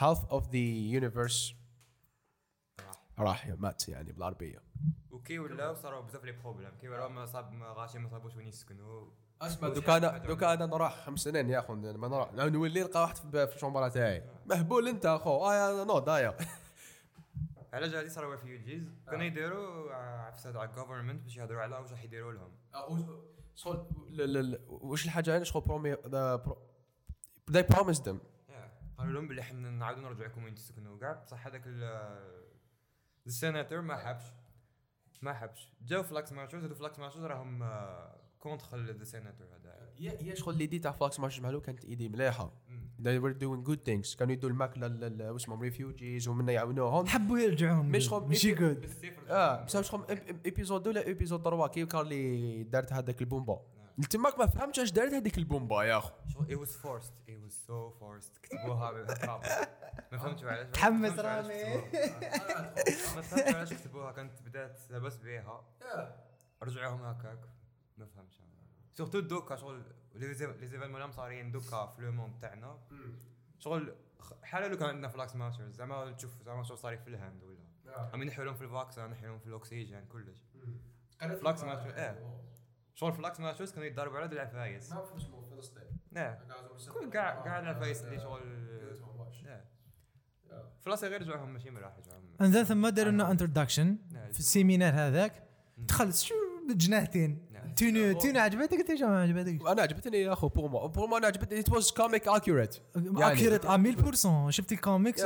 half of the universe راح. مات يعني بالعربية. وكي ولاو صاروا بزاف les problèmes كي ولاو ما صاب ما غاشي ما صابوش وين يسكنوا. أسمع دوكا أنا دوكا أنا نروح خمس سنين يا اخو ما نروح نولي نلقى واحد في في ال chambre تاعي. مهبول أنت أخو. آه non ضايع على جال صاروا refugees كانوا يديروا عفسات على ال government باش يهضروا على واش راح يديروا لهم. شغل ل- ل- ل- واش الحاجة أنا شغل برومي they promised them. قالوا لهم بلي حنا نعاودوا نرجعوا لكم وين تسكنوا كاع. بصح هذاك ال- السيناتور ما حبش. ما حبش. جاو Flag Smashers هادو Flag Smashers راهم آه، contre the senator هذا يا شغل ال idée تاع Flag Smashers مالو كانت idée مليحة. they were doing good things. كانوا يدوا الماك لل- لل- واسمهم refugees ومنا يعاونوهم. حبوا يرجعون. مش خم- ماشي good آه بصح شغل épisode ولا épisode 3 كي كان اللي دارت هذاك البومبا. تماك ما فهمتش اش دارت هذيك البومبا يا أخو. it was forced it was so forced. كتبوها [laughs] ما فهمتش علاش تحمس رامي. كتبوها. ما فهمتش علاش كتبوها. كانت بدات لاباس بيها. رجعوهم هكاك. ما فهمتش surtout دوكا شغل les événements اللي صارين دوكا في le monde تاعنا. شغل حاله لو كان عندنا Flag Smashers زعما تشوف زعما شغل صار في الهند ولا. عم نحيو لهم في ال vaccin نحيو لهم في الأكسجين كلش. فلاكس ماتشرز آه شغل فلاكس ماتشرز كانوا يتضاربوا على العفايس آه كل كاع كاع العفايس اللي شغل آه. فلاصي غير رجعوهم ماشي مراح رجعوهم انزل ثم داروا لنا انتروداكشن. في السيمينار هذاك دخل شو بجناحتين تونو تونو عجبتك أنت؟ شو ما عجبتك؟ أنا عجبتني يا أخو بورما بورما أنا عجبتني. It was comic accurate. اكيرت 100% شفت الكوميكس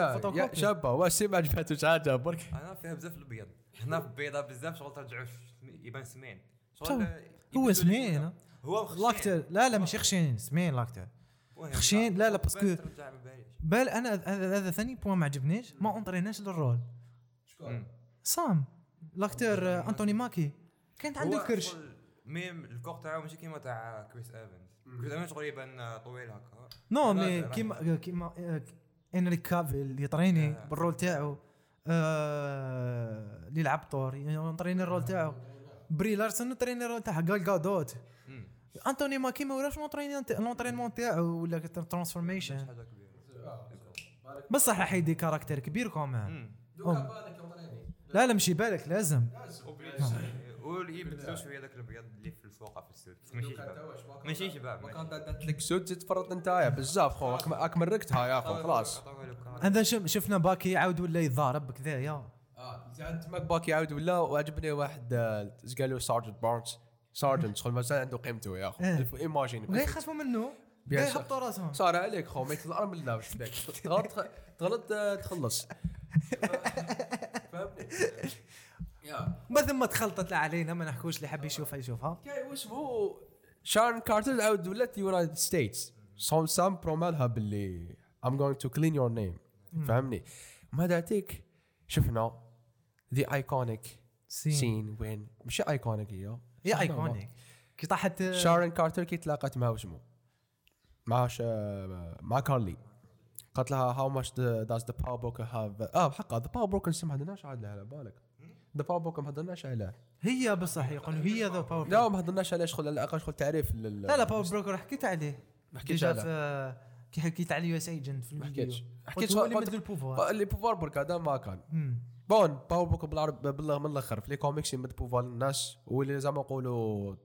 شابة واسي ما عجبتوش حاجة برك. أنا فيها بزاف الابيض هنا في بيضاء بزاف شغل ترجعوا يبان سمين. شغل هو سمين. هو خشين. l'acteur لا لا ماشي خشين. سمين l'acteur؟ خشين، لا، لا، بس parce que-. بال أنا هذا هذا ثاني point ما عجبنيش ما اونطريناش لل rôle. مم. سام l'acteur آه، Anthony Mackie. كانت عنده كرش. même ال corps تاعو ماشي كيما تاع Chris Evans. Chris Evans يبان طويل هكا. non mais كيما كيما آه، Henry Cavill يطريني آه. بال rôle تاعو آه، اللي يلعب طور يطريني ال rôle تاعو. Brie Larson يطريني ال rôle تاعها Gal Gadot. Anthony Mackie ما ولاش l'entraînement تاعو ولا transformation. بصح راح يدي character كبير comment. لا لا مشي بالك لازم. ويبدلوا شوية ذاك الابيض اللي في الفوق في السود بس ماشي شباب. ماشي شباب ما كان دات لك سود تفرط انت يا بزاف خو راك- مركتها يا اخو خلاص. هذا شف- شفنا باكي يعاود ولا يتضارب كذايا آه تماك باكي عاود ولا وعجبني واحد آه، قالوا؟ سارجنت بارنز سارجنت شغل مازال عنده قيمته يا إيه. ايماجين ولا يخافوا منه. يحطوا راسهم. صار عليك خو ما يطلع من الله تغلط تغلط آه، تخلص. [laughs] فهمني؟ يا ما ثم تخلطت علينا ما نحكوش اللي حب يشوفها يشوفها. كاي واسمه Sharon Carter عاود ولات United States. سام سام برومالها باللي I'm going to clean your name. فهمني؟ ما دعتك شفنا the iconic scene وين؟ مش iconic هي هي iconic كي طاحت Sharon Carter كي تلاقت مع واسمه مع ش... مع Karli. قالت لها how much does the Power Broker have آه بحق the Power Broker ما هدرناش عليه على بالك. ذا باور بوكر ما هدرناش عليه هي بصح يقولوا هي ذا باور لا ما هدرناش عليه شغل على الأقل شغل تعريف لل... لا لا باور بروكر حكيت عليه. ما حكيتش عليه. كي حكيت على يو اس ايجنت في ما الفيديو. حكيتش. قلت حكيت هو اللي مدو البوفوار. اللي بوفار برك هذا ما كان. بون باور بوكر بالعرب بالله من الأخر في لي كوميكس يمد بوفار للناس واللي زعما نقولوا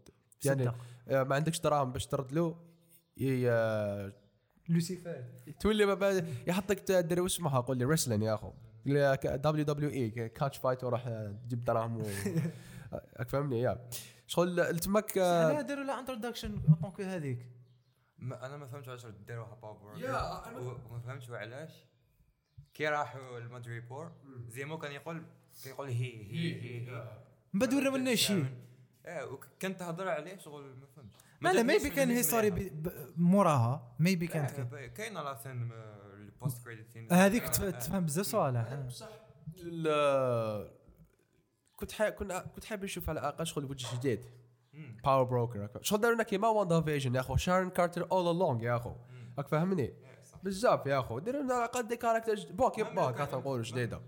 يعني. آه، ما عندكش دراهم باش ترد له لوسيفر تولي ما يحطك تدري وش اسمها قول لي رسلين يا أخو. دبليو دبليو اي كاتش فايت وراح تجيب دراهم [laughs] فهمني؟ يا شغل تمك لا داروا لا انتروداكشن طونك هذيك؟ ما أنا ما فهمتش علاش داروها باور يا، وما فهمتش علاش. كي راحوا المادري بور زيمو كان يقول كان يقول هي هي هي هي من بعد وراو لنا شيء إيه وكنت تهضر عليه شغل ما فهمتش. لا لا ميبي كان هيستوري. موراها. ميبي كانت إيه،. ب- كاينة la scène ال post-credit scene هذيك تف- تفهم بزاف صوالح ال- كنت حا... كنا كنت حابب نشوف على الأقل شغل وجه جديد. Power Broker شغل داروا لنا كيما WandaVision يا أخو. Sharon Carter all along يا أخو. راك فاهمني؟ بزاف يا أخو. ديروا لنا على الأقل des characters بوك يبا character نقولوا جديدة.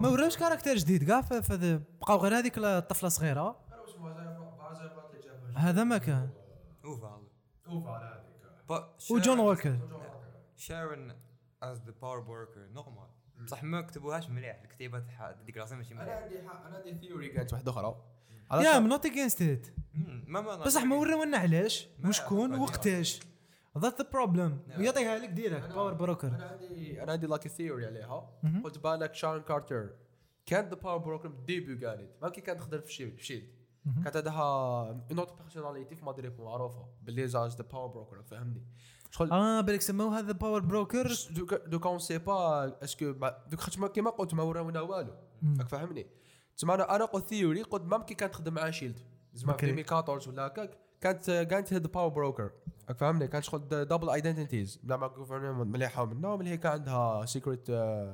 ما وراوش character جديد كاع ف- فذ- بقاو غير هذيك الطفلة صغيرة. هذا ما كان. اوفا و John Walker Sharon is the Power Broker normal بصح ما كتبوهاش مليح الكتيبة تاع ديك راسها ماشي أنا مليح عندي أنا عندي theory كانت واحدة أخرى. yeah I'm not against it بصح ما وراونا علاش؟ وشكون. وقتاش that's the problem نعم. ويعطيها لك direct Power Broker أنا عندي أنا عندي like theory عليها. قلت بالك Sharon Carter كانت the Power Broker début قالت. ما كي كانت تخدم في SHIELD. كانت عندها another personality في مدري معروفة. باللي she's the Power Broker فهمني. شغل آه بالك سموه هذا Power Broker دوك دوك on sait pas est-ce que دوك خاطر كيما قلت ما وراونا والو. راك فاهمني؟ تسمى أنا أنا قلت theory قلت ممكن كانت تخدم مع SHIELD زعما في أوكي. 2014 ولا هكاك كانت كانت the Power Broker راك فاهمني؟ كانت شغل double identities مع government مليحة منها ملي هي كان عندها secret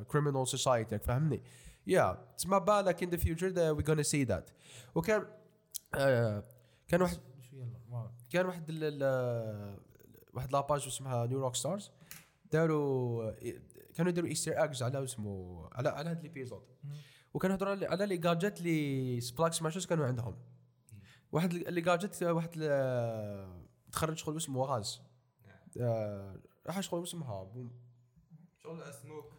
criminal society راك فاهمني؟ يا تسمى بالك in the future we gonna see that وكان آه، كان واحد كان واحد واحد la page اسمها New Rockstars داروا كانوا يديروا Easter eggs على اسمه على على هاد l'épisode وكانوا يهضروا على les gadgets اللي Flag Smashers كانوا عندهم. واحد اللي gadget واحد تخرج شغل اسمه غاز آه، راح شغل اسمها شغل سموك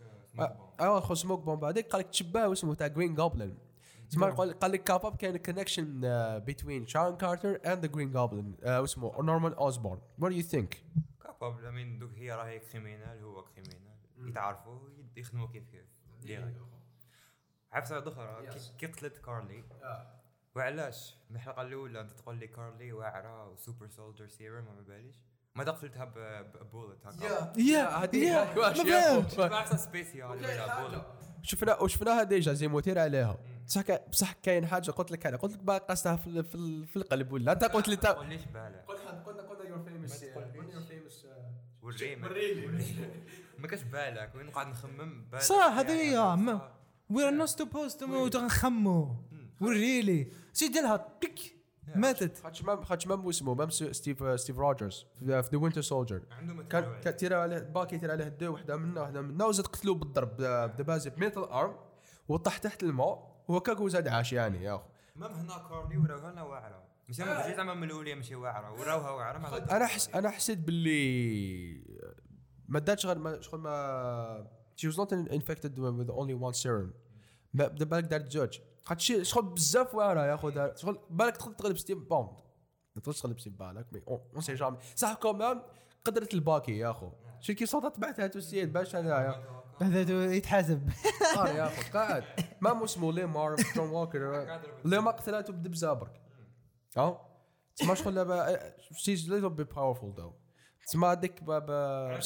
آه خو سموك بومب هذيك قال لك تشبه اسمه تاع جرين جوبلin تسمع قال قال لك كاب أب كان كونكشن بين شارون كارتر اند ذا جرين جوبلin اسمه نورمان اوزبورن وات دو يو ثينك كابابل امين دوك هي راهي كريمينال هو كريمينال يتعرفوا يخدموا كيف كيف. ديريكت سؤال أخرى كي- كي قتلت كارلي. وعلاش؟ من الحلقة الأولى أنت تقول لي كارلي واعرة وسوبر سولجر سيرم ما باليش. ما قتلتها ببولت هكا يا هذه يا. ما ولا بولت شفنا وشفناها ديجا؟ زي موتير عليها. بصح بصح كاين حاجة؟ قلت لك أنا. قلت لك باقي قصتها في, في, في القلب ولا؟ أنت قلت لي ما تقوليش بالك قلنا قلنا قلنا يور فيمس وريمك ما كاش بالك وين نقعد نخمم؟ بالك صح، هذه يعني هي،. ما- وي ار نوت سبوست تو نخمو وريلي سيدي لها تك ماتت. خاطش même خاطش même اسمه مام ستيف ستيف روجرز في The Winter Soldier عنده مثل كان كان تيرا عليه باكي تيرا عليه deux وحدة منا وحدة منا وزاد قتلوه بالضرب بدبازه ب metal arm وطاح تحت الماء. هو كاكو زاد عاش يعني يا أخو. même هنا كارلي وراوها لنا واعره مش ماشي زعما من الأولى ماشي واعره وراوها واعره أنا حس أنا حسيت باللي ما داتش غير ما شغل ما she was not infected with only one serum. ما بدا بالك دارت زوج خاطر شغل بزاف واعرة يا خو دار. شغل بالك تقدر تغلب ستيم بوند ما تقدرش تغلب ستيم بالك مي اون سي جامي صح كومام قدرت الباكي يا أخو. شي كي صوتت بعتها توسيد باش أنا يا. هذا يتحاسب. آه يا أخو قاعد. ما مو اسمه لي مار جون ووكر. لي ما قتلته بدب زابرك. ها تسمى شغل لعبة شيز ليتل بي باورفول دو تسمى هذيك باب على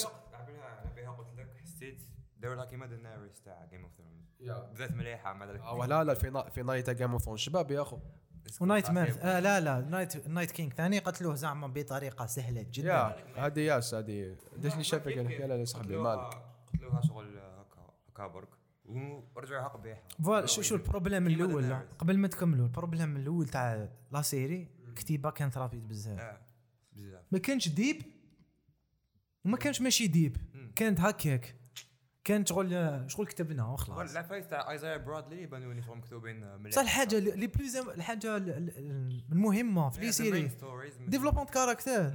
بها قلت لك حسيت داروا لها كيما دينيريس تاع Game of Thrones بدات مليحة مع ذلك. آه، لا لا في نا- في نايت Game of Thrones شباب يا أخو؟ ونايت مان آه لا لا نايت Night King ثاني قتلوه زعما بطريقة سهلة جدا. يا هذه ياس هذه. دشني شافك أنا يلا يا صاحبي مالك قتلوها شغل هكا هكا برك ورجعوها قبيحه voilà شو شو ال problème الأول. قبل ما تكملوا ال problème الأول تاع la série كتيبة كانت rapide بزاف. آه بزاف. ما كانش deep وما كانش ماشي deep كانت هكاك. كانت شغل شغل كتبنا وخلاص العفايس تاع ايزايا برادلي يبانوا لي شغل مكتوبين مليح. بصح الحاجة اللي plus الحاجة ال- ال- المهمة في les séries development character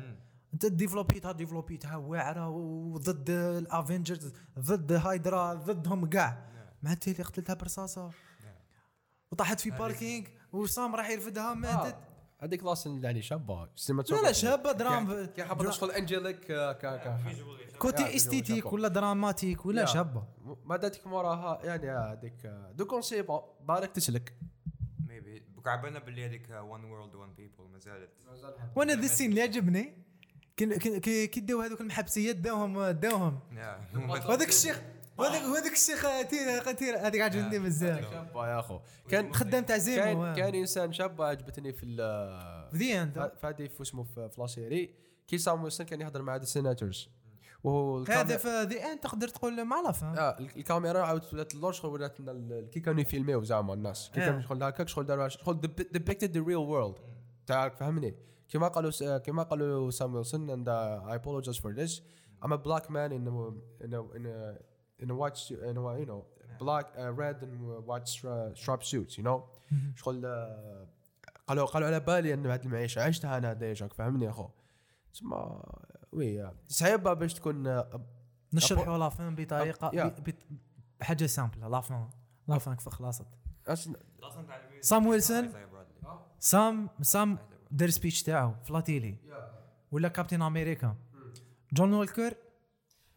انت ديفلوبيتها ديفلوبيتها واعرة وضد الافنجرز ضد هايدرا ضدهم كاع. مع التالي قتلتها برصاصة. وطاحت في parking وسام راح يرفدها ماتت هذيك لاص يعني شابة لا لا شابة درام شغل أنجليك آه، كا كا كوتي إستيتيك. ولا دراماتيك ولا. شابة. ما داتك موراها يعني هذيك آه، دو كونسي بالك تسلك. ميبي بوك عبالنا باللي هذيك وان وورلد وان بيبل ما زالت. وأنا ذا السين اللي عجبني كن- كن- كي كي داو هذوك المحبسيات داوهم داوهم. وهذاك الشيخ وهذاك وهذاك الشيخ تير تير هذيك عجبتني بزاف. شابة يا أخو. كان خدام تاع زيمو كان كان إنسان شاب عجبتني في ال- the end في هذه في اسمه في في la série كي سام ويلسون كان يهضر مع the senators وهو هذا في the end تقدر تقول مع la آه الكاميرا عاودت ولات اللور شغل ولات كي كانوا يفيلميو زعما الناس. كي آه. كانوا شغل هكاك شغل داروا شغل depicted the real world تعرف فهمني؟ كما قالوا كما قالوا سام ويلسون and uh, I apologize for this. I'm a black man in a white suit in a you know black uh, red and white stra- striped suits you know? شغل آه، قالوا قالوا على بالي ان هذه المعيشة عشتها أنا déjà فهمني يا أخو؟ تسمى oui صعيبه باش تكون آه، نشرحوا la fin بطريقة بحاجة simple la fin la fin كيف خلاصت. سام ويلسون؟ سام سام دار speech تاعو في la télé ولا كابتن أمريكا جون وولكر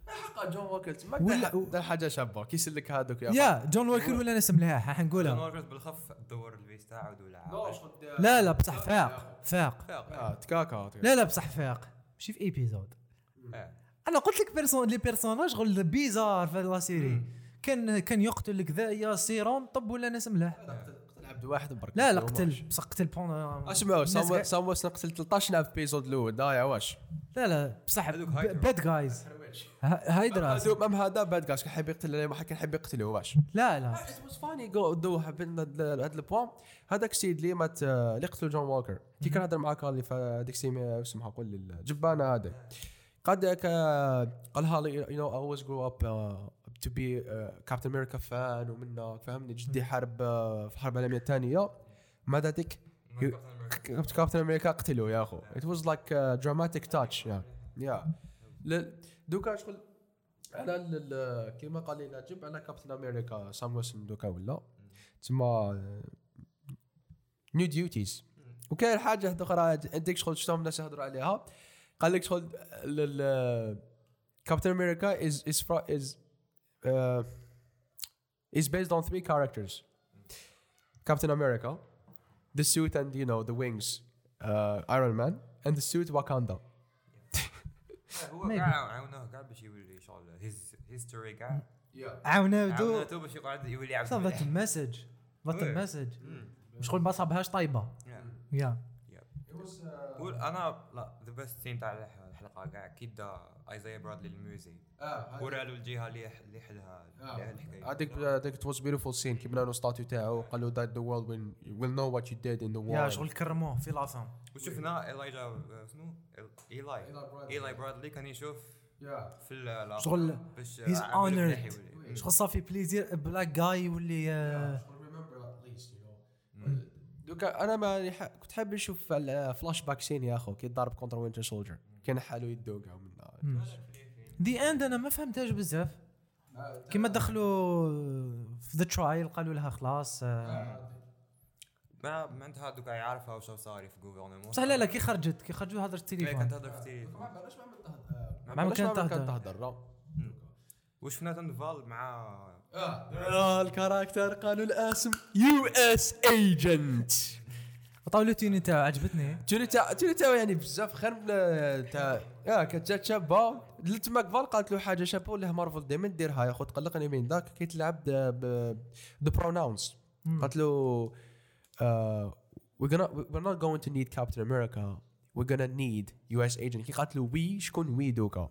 حق جون ووكر ولا- ولا حاجة شابه كي يسلك هذوك يا يا جون وولكر ولا ناس مليح راح جون وولكر بالخف دور الفيس تاعو ولا. لا لا بصح فاق فاق آه، تكاكا لا لا بصح فاق ماشي في ايبيزود إيه. أنا قلت لك بيرسون لي بيرسوناج شغل بيزار في لا سيري كان كان يقتل لك ذا يا سيرون طب ولا ناس ملاح قتل عبد واحد برك لا لا قتل بصح قتل بون اسمعوا الناس سام قاع- سام ويلسون قتل 13 نعم في بيزود الأول ضايع واش لا لا بصح هذوك هايدرا. جايز هايدرا مام هذا باد جاش كان حيب يقتل ما كان حيب يقتله واش لا لا. واز فاني جو دو هذا البوان هذاك السيد اللي مات اللي قتلوا جون ووكر كي كان هضر معاك اللي في هذيك السيمي اسمها قول لي الجبانه هذا. قد قالها لي يو نو grew up uh, to be كابتن أمريكا فان ومنا فهمني؟ جدي حارب آه، في الحرب العالمية الثانية. ما ذاتك كابتن أمريكا قتلوا يا أخو. It was like a dramatic touch يا يا دوكا شغل على كيما قال لي نجيب على كابتن أمريكا سام ويلسون دوكا ولا؟ تسمى new duties وكاين حاجة أخرى عندك شغل شفتهم الناس يهضروا عليها. قال لك شغل كابتن أمريكا is uh, is based on three characters. Captain America the suit and you know the wings uh, Iron Man and the suit Wakanda. هو. كاع عاونوه كاع باش يولي شغل his history كاع عاونادو عاونته باش يقعد يولي عبد that. ال message that. ال message. شغل ما صابهاش طيبه Yeah. يا أنا لا the best scene تاع الح- الحلقة كاع كي دا ايزايا برادلي ال musée ورا له الجهة اللي اللي يحل الحكاية هذيك هذيك was beautiful scene. كي بناو statue تاعو قالوا that the world will, will know what you did in the war. يا شغل كرموه في la fin وشفنا ايلايجا شنو؟ إيلاي. إيلاي برادلي. كان يشوف في شغل باش honored. يولي. شغل ça fait plaisir بلاك جاي يولي دوكا أنا ما ح- كنت حاب نشوف flashback scene يا أخو. كي ضارب contre Winter Soldier كان حالو يدو كاع من the end أنا ما فهمتهاش بزاف. كيما دخلوا في the trial قالوا لها خلاص آه، ما ما انت دوكا يعرفها وش صار في gouvernement بصح لا لا كي خرجت كي خرجوا هضرت إيه، كانت التليفون تهضر في التليفون. ما علاش كانت كانت تهدر تهدر لا. وشفنا تنفال مع آه، ال character قالوا الاسم US Agent طاولة تيني تاعو عجبتني. توني تاع يعني بزاف خير من آه، تاع يا كانت جات شابه دلت ماك فال قالت له حاجة شابه ولا مارفل دائما ديرها يا خو تقلقني من ذاك كي تلعب ذا بروناونس قالت له uh, we're gonna we're not going to need Captain America. We're gonna need US agent. كي قالت له وي شكون وي دوكا؟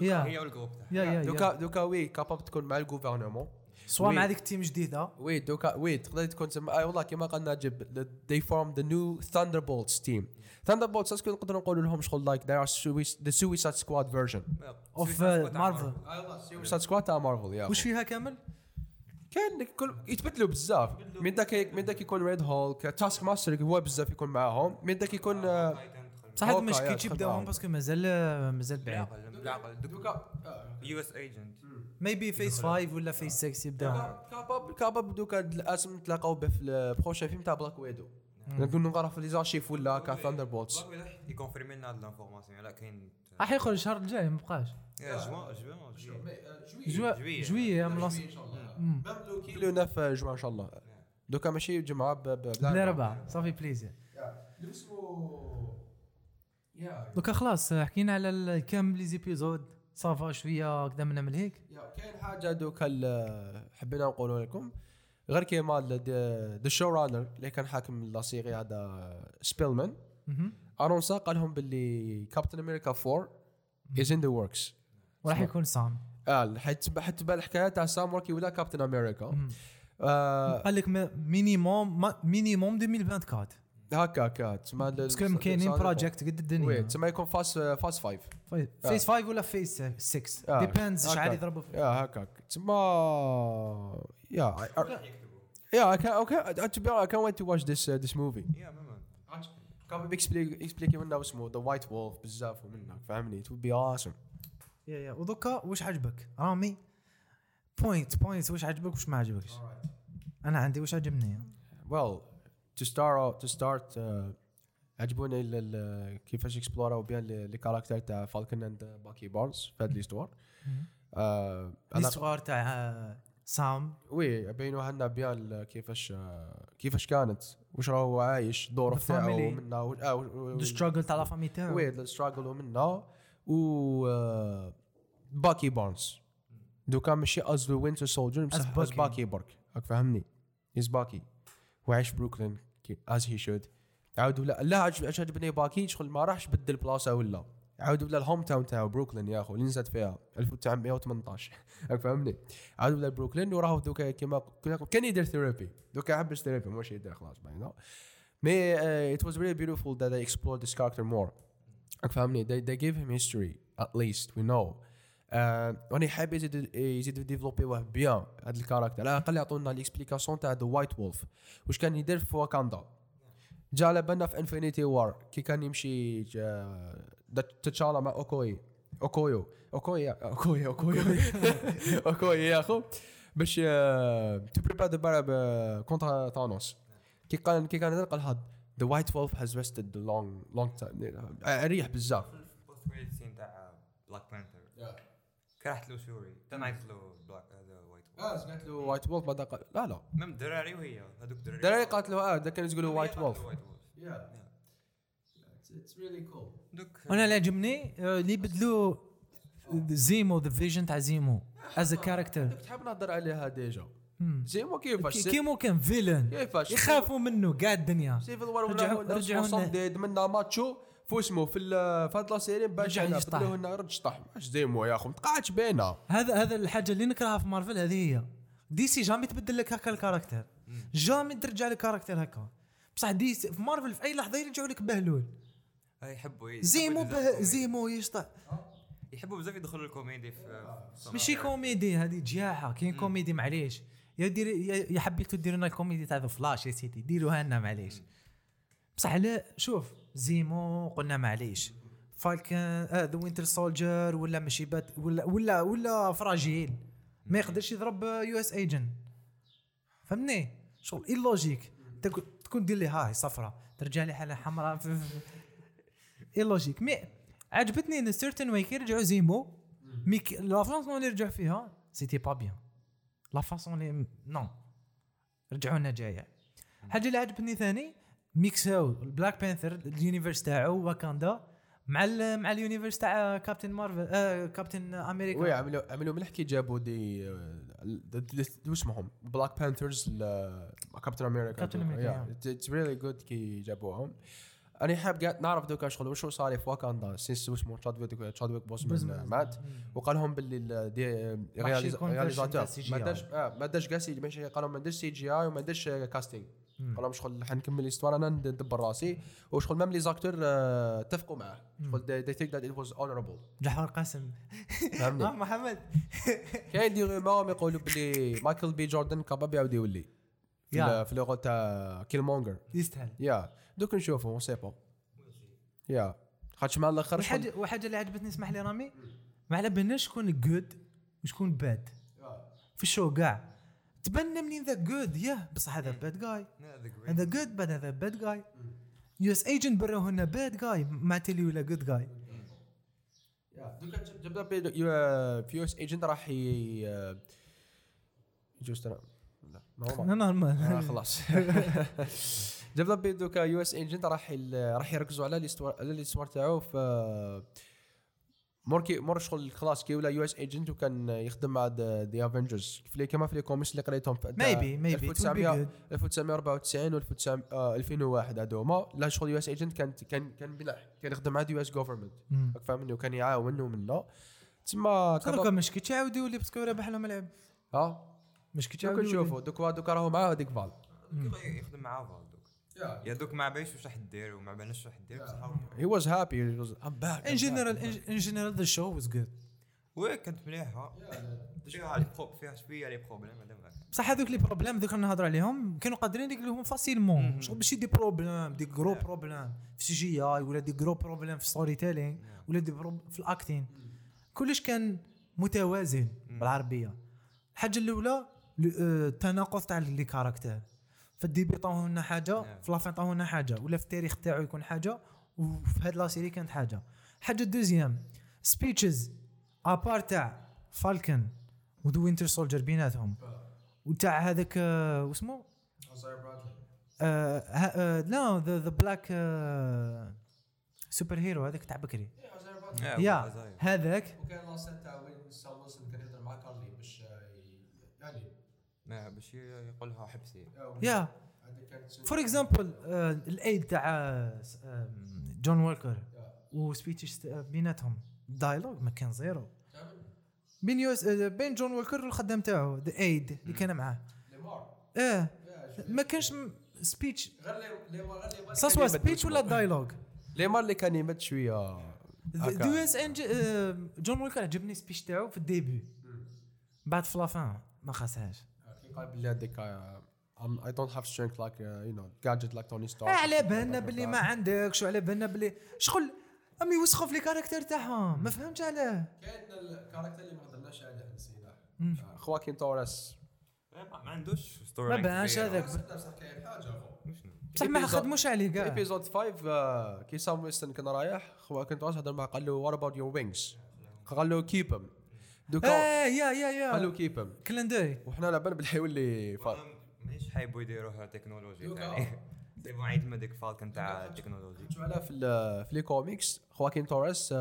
يا. هي والجروب يا دوكا دوكا وي كاباب تكون مع الجوفرنمون سواء. مع ديك ال team جديدة. we دوكا we تقدر تكون اي والله كيما قال ناجب the- they formed the new Thunderbolts team. Thunderbolts est-ce que نقدروا نقولوا لهم شغل like they are Sui- the Suicide Squad version. of Marvel Suicide Squad تاع مارفل يا وش فيها كامل؟ كان كل يتبدلوا بزاف. من ذاك من ذاك يكون Red Hulk Taskmaster هو بزاف يكون معاهم. من ذاك يكون آه، يا كي تدخل تبداوهم معاهم. parce que مازال مازال بعيد. بالعقل دوكا US Agent maybe phase 5 ولا phase 6 يبداوهم capable capable دوكا الاسم تلاقاو به في ال prochain film تاع Black Widow نقول نقرا في les archives ولا كا Thunderbolts ي confirmer لنا هاد l'information لا كاين راح يخرج الشهر الجاي ما بقاش جوان جوان جوا جوية. جويه من لاص- مم. كيلو 9 جوان ان شاء الله دوكا ماشي جمعه ربع ça fait plaisir دوكا خلاص حكينا على كامل les épisodes؟ ça va شوية هكذا من من هيك يا كاين حاجة دوكا حبينا نقولوا لكم. غير كيما the showrunner اللي كان حاكم la série هذا سبيلمان. ارونسا قال لهم باللي كابتن أمريكا 4 is in the works وراح يكون سام آه حيتبع حيتبع الحكاية تاع سام وباكي ولا كابتن أمريكا. آه قال لك minimum minimum 2024 هكا هكا. تسمى باسكو كاينين بروجيكت قد وي الدنيا تسمى يكون فاس فاس 5 فيس 5 ولا فيس 6 آه. ديبيندز هكا. شحال يضربوا. فيه يا هكاك تسمى يا يا I can okay. To be honest I can't wait to watch this uh, this movie. يا ماما كان بيكسبليك اكسبليك منه اسمه ذا وايت وولف بزاف ومنه فهمني it would be awesome. يا يا ودوكا واش عجبك؟ رامي؟ بوينت بوينت واش عجبك؟ واش ما عجبكش؟ أنا عندي واش عجبني؟ Well to start to start uh, عجبوني كيفاش explor او bien les caractères تاع فالكن and باكي بارنز في هاد l'histoire آه، l'histoire تاع آه، سام وي بينوها لنا bien كيفاش آه، كيفاش كانت واش راهو عايش The تاعو family. منها و- آه، و- و- the struggle تاع la famille تاعو. وي ال struggle ومنها و آه، باكي بارنز دوكا ماشي as the Winter Soldier بصح as باكي. باكي برك راك فاهمني as باكي وعايش بروكلين as he should عاود ولا لا عجب- عجب- عجبني باكي شغل ما راحش بدل بلاصه ولا. عاود ولا ال hometown تاعو بروكلين يا أخو اللي نزلت فيها 1918 راك فاهمني عاود ولا بروكلين وراه دوكا كيما كان يدير therapy دوكا يحبس therapy مش يدير خلاص باين نو مي it was really beautiful that they explored this character more. راك فاهمني they, they gave him history at least we آه، وأنا حاب يزيد يزيد développ يوه bien هذا ال character. على الأقل يعطونا l'explication تاع the White Wolf واش كان يدير في واكاندا؟ جا على بالنا في Infinity War كي كان يمشي تتشالا مع أوكوي. أوكويو. أوكوي أوكوي أوكوي. [laughs] أوكوي يا أخو. باش to prepare the contre ثانوس كي قال كي كان قال هاد the White Wolf has rested long long time ريح بزاف. تاع Black Panther كرهت له شوري تنعيط له بلاك هذا وايت آه قالت له White Wolf بعد قال لا لا. même الدراري وهي هذوك الدراري دراري قالت له آه كانوا يقولوا وايت قالت له وولف وايت وولف وأنا اللي عجبني آه، اللي بدلوا زيمو the vision تاع زيمو as a character تحب نهضر عليها déjà. زيمو كيفاش؟ زيمو كان villain كيفاش؟ يخافوا منه كاع الدنيا. Civil War رجعوا- رجعوا منا ماتشو. فو اسمه في ال- في هاد la série باش رجع هنا يشطح. بدلوه لنا رج طح ماش زيمو يا اخو؟ متقعدش بينا. هذا هذا الحاجة اللي نكرهها في مارفل هذه هي. DC jamais تبدل لك هكا ال character. jamais ترجع لك character هكا. بصح DC في مارفل في أي لحظة يرجعوا لك بهلول. يحبوا زيمو به. زيمو يشطح. يحبوا بزاف يدخلوا الكوميدي في ماشي كوميدي هذه جياحة. كاين كوميدي معليش. يا دير يا حبيتو ديروا لنا الكوميدي تاع فلاش يا سيدي ديروها لنا معليش. بصح لا شوف. زيمو قلنا معليش. فالكن آه ذا وينتر سولجر ولا ماشي بات ولا ولا ولا فراجيل. ما يقدرش يضرب يو إس أيجن. فهمني شغل اي لوجيك تكون دير لي هاي صفرة. ترجع لي حالة حمراء. [laughs] اي لوجيك مي عجبتني in certain way يرجعوا زيمو. mais la façon اللي رجع فيها. c'était pas bien la façon اللي نو رجعوا لنا جاية. حاجة اللي عجبتني ثاني ميكساو ال Black Panther ال universe تاعو واكاندا مع ال مع ال universe تاع Captain Marvel آه Captain America. oui عملوا عملوا مليح كي جابوا des آه، واش اسمهم؟ Black Panthers Captain America. Captain America, it's really good كي جابوهم. أنا حاب قاعد نعرف دوكا شغل وشو صار في واكاندا؟ سيس واش اسمه؟ تشادويك تشادويك بوزمان مات. وقال لهم باللي ال- دي رياليزاتور ما. داش آه، ما داش ماشي قالوا ما داش سي جي اي وما داش كاستينغ لهم شغل حنكمل الاستوار أنا ندبر راسي وشغل ميم لي زاكتور آه، اتفقوا معاه شغل they think that it was honorable. جحور قاسم. فهمني؟ [laughs] آه محمد. [laughs] كاين دي رومور يقولوا بلي مايكل بي جوردن كاباب يعاود يولي في يا. ال- في لو تاع كيل مونجر يستاهل. يا دوك نشوفوا اون سي با يا خاطش مع الآخر وحاجه وحاجه اللي عجبتني اسمح لي رامي. ما على بالناش شكون جود وشكون باد في الشو كاع تبنى منين ذا جود ياه بصح هذا باد جاي. هذا جود بعد هذا باد جاي يو اس ايجنت براو هنا باد جاي ما تلي ولا جود جاي دوكا جبنا بي- يو- في يو اس ايجنت راح ترى لا normal [laughs] normal آه، خلاص. جبنا دوكا US Agent راح راح يركزوا على ال histoire على ال histoire تاعو في مور كي مور شغل خلاص كي ولا US Agent وكان يخدم مع the Avengers. في كما في les comics اللي قريتهم في maybe maybe 1900 1994 و 2001 هذوما لا شغل US Agent كان كان كان بناء كان يخدم مع ال US government فاهمني؟ وكان يعاون ومنا تما هذوك مش كي تعاودوا يولي parce que ربح لهم العب ها؟ مش كي دوك تعاودوا نشوفوا دوك دوك راهو معاه هذيك Val. كيف يخدم معاه Val يا دوك ما بايش واش راح دير وما بالناش واش راح دير بصح he was happy he was um bah en général en général the show was good oui كانت مليحة. فيها les prob فيها شوية les problèmes. بصح هذوك les problèmes ذوك نهضر عليهم كانوا قادرين يقول لهم facilement شغل ماشي des problèmes des gros problèmes في CGI ولا des gros problèmes في storytelling ولا des prob في ال acting كلش كان متوازن بالعربية. الحاجة الأولى ل- آه، التناقض تاع les caractères في ال début عطاو لنا حاجة نعم. في la fin عطاو لنا حاجة ولا في التاريخ تاعو يكون حاجة وفي هاد la série كانت حاجة. حاجة deuxième speeches à part تاع Falcon و the Winter Soldier بيناتهم. وتاع هذاك واسمه آه لا ذا بلاك سوبر هيرو هذاك تاع بكري. يا. هذاك. وكان لاسن تاع وين ويلسون كان يهضر مع كارلي باش يعني ما باش يقولها حبسي يا فور اكزامبل الايد تاع آه، جون وولكر وسبيتش بيناتهم دايلوج ما كان زيرو بين يوس آه، بين جون وولكر والخدام تاعو ذا ايد اللي كان معاه آه ما كانش سبيتش سا سوا سبيتش ولا دايلوج ليمار اللي كان يمد شوية. دو اس ان جون وولكر عجبني سبيتش تاعو في الديبي بعد في لافان ما خاصهاش كي قال بلي هذيك اي دونت هاف سترينث لايك يو نو جادجت لايك توني ستارك آه، على بالنا باللي ما عندكش وعلى بالنا باللي شغل أمي يوسخوا في les caractères تاعهم ما فهمتش علاه. كاين ال character اللي ما هضرناش عليه نسينا خواكين توريس ما عندوش story ما بانش هذاك. بصح كاين حاجة بصح ما خدموش عليه كاع. épisode 5 آه، كي سام ويستن كان رايح خواكين توريس هضر معاه قال له what about your wings قال له keep 'em دوكا. آه yeah yeah yeah. keep 'em كلنداي وحنا لابان باللي يولي فا- مانيش حايبوا يديروها تكنولوجي ثاني [laughs] سيبون عيد هذيك فالكن تاع التكنولوجي شو على في ال- في لي كوميكس خواكين توريس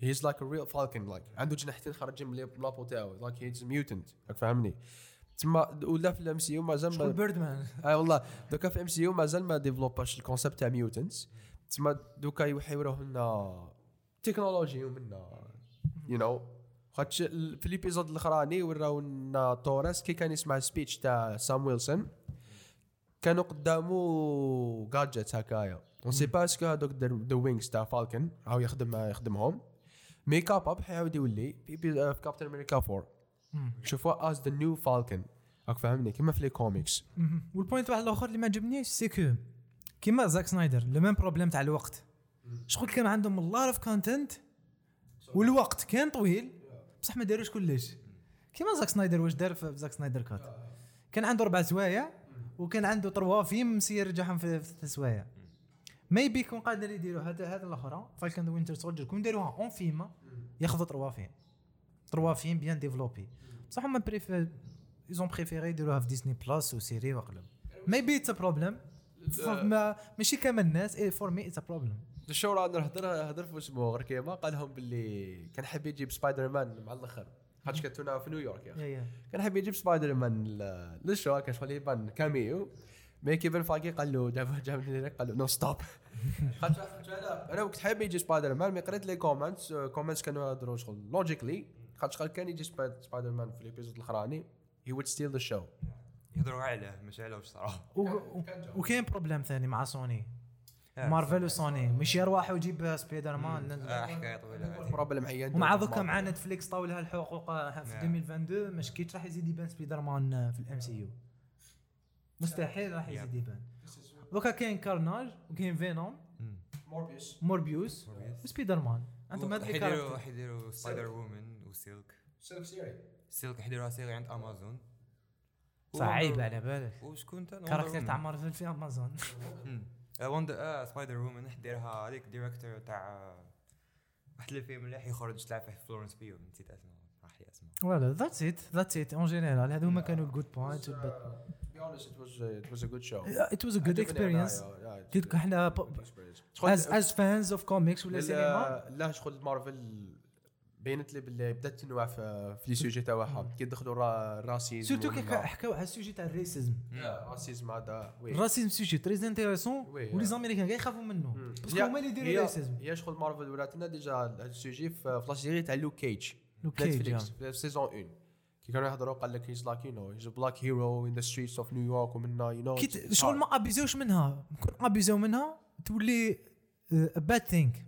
هيز لايك ا ريل فالكن لايك عنده جناحتين خارجين من اللابو تاعو. لايك هيز ميوتنت راك فاهمني؟ تما ولا في الام سي يو مازال شغل ما بيردمان [laughs] اي والله. دوكا في ام سي يو مازال ما ديفلوباش الكونسيبت تاع ميوتنتس تما دوكا يحيوروه لنا تكنولوجي ومنا يو نو خاطش في ليبيزود الأخراني وراو لنا توريس كي كان يسمع السبيتش تاع سام ويلسون كانوا قدامه gadgets هكايا. on sait pas est-ce que هذوك the wings تاع فالكن راهو يخدم يخدمهم. maybe حيعاود يولي في كابتن أمريكا 4 شوفوا as the new فالكن راك فاهمني؟ كيما في les comics وال point واحد الآخر اللي ما عجبنيش c'est que كيما زاك سنايدر le même problème تاع الوقت. شغل كان عندهم a lot of content والوقت كان طويل بصح ما داروش كلش. كيما زاك سنايدر واش دار في زاك سنايدر cut؟ كان عنده أربع سوايع وكان عنده trois films مسير رجعهم في ثلاث سوايع. maybe يكون قادر يديروا هذا هذا الأخرى فالكن وينتر سولجر كون داروها en films ياخذوا trois films trois films bien développés بصح هما préfèrent ils ont préféré يديروها في ديزني بلس و série وقلب maybe it's a problem ماشي كامل الناس for me it's a problem ال show runner هضر هضر في اسمه غير كيما قال لهم باللي كان حاب يجيب سبايدر مان مع الأخر. خاطش كانت في نيويورك يا أخي. كان حاب يجيب سبايدر مان لل show كان شغل يبان cameo. mais كيفن فاكي قال له جاب جاب لي قال له no stop [laughs] أنا كنت حاب يجي سبايدر مان mais قريت les comments comments كانوا يهضروا شغل logically خاطش قال كان يجي سبايد- سبايدر مان في ال épisode الأخراني. he would steal the show. يهضروا عليه مش على واش صراحة وكاين problème ثاني مع سوني. آه. مارفل وسوني. مش يروح ويجيب سبايدر مان آه، حكاية طويلة problem عيان ومع ذوك مع نتفليكس طاو لها الحقوق في نعم. 2022 مش كيتش راح يزيد يبان سبايدر مان في ال MCU. مستحيل راح يزيد يبان. دوكا كاين كارناج وكاين فينوم. موربيوس. موربيوس Morbius. وسبايدر مان أنتم يديروا character راح يديروا سبايدر وومن وسيلك سيلك série سيلك راح يديروها série عند امازون صعيب على بالك. وشكون انت character تاع مارفل في امازون وندر آه سبايدر وومن ديرها هذيك director تاع واحد الفيلم اللي يخرج تلعب فيه فلورنس بيو نسيت اسمه راح لي اسمه voilà that's it that's it en général هذو هما كانوا ال good points To be honest, it was a, it was a good show. yeah, yeah, تلك إحنا good experience. شغل- از از فانز اوف كوميكس ولا سينما لا شغل مارفل بينت لي باللي بدات تنوع في في les sujets تاعها كي دخلوا را- ال racisme surtout كي حكاو على ال sujet تاع ال racism. Yeah, racisme هذا oui. ال racisme sujet très intéressant. و les Américains كاع يخافوا منه. parce que هما اللي يديروا ال racism. هي شغل مارفل ولات لنا déjà هذا ال sujet في في la série تاع لوك كيج. نتفليكس في saison 1 كي كانوا يهضروا قال لك he's like you know he's black hero in the streets of New York ومنا you know شغل ما ابيزوش منها. كون ابيزو منها تولي bad thing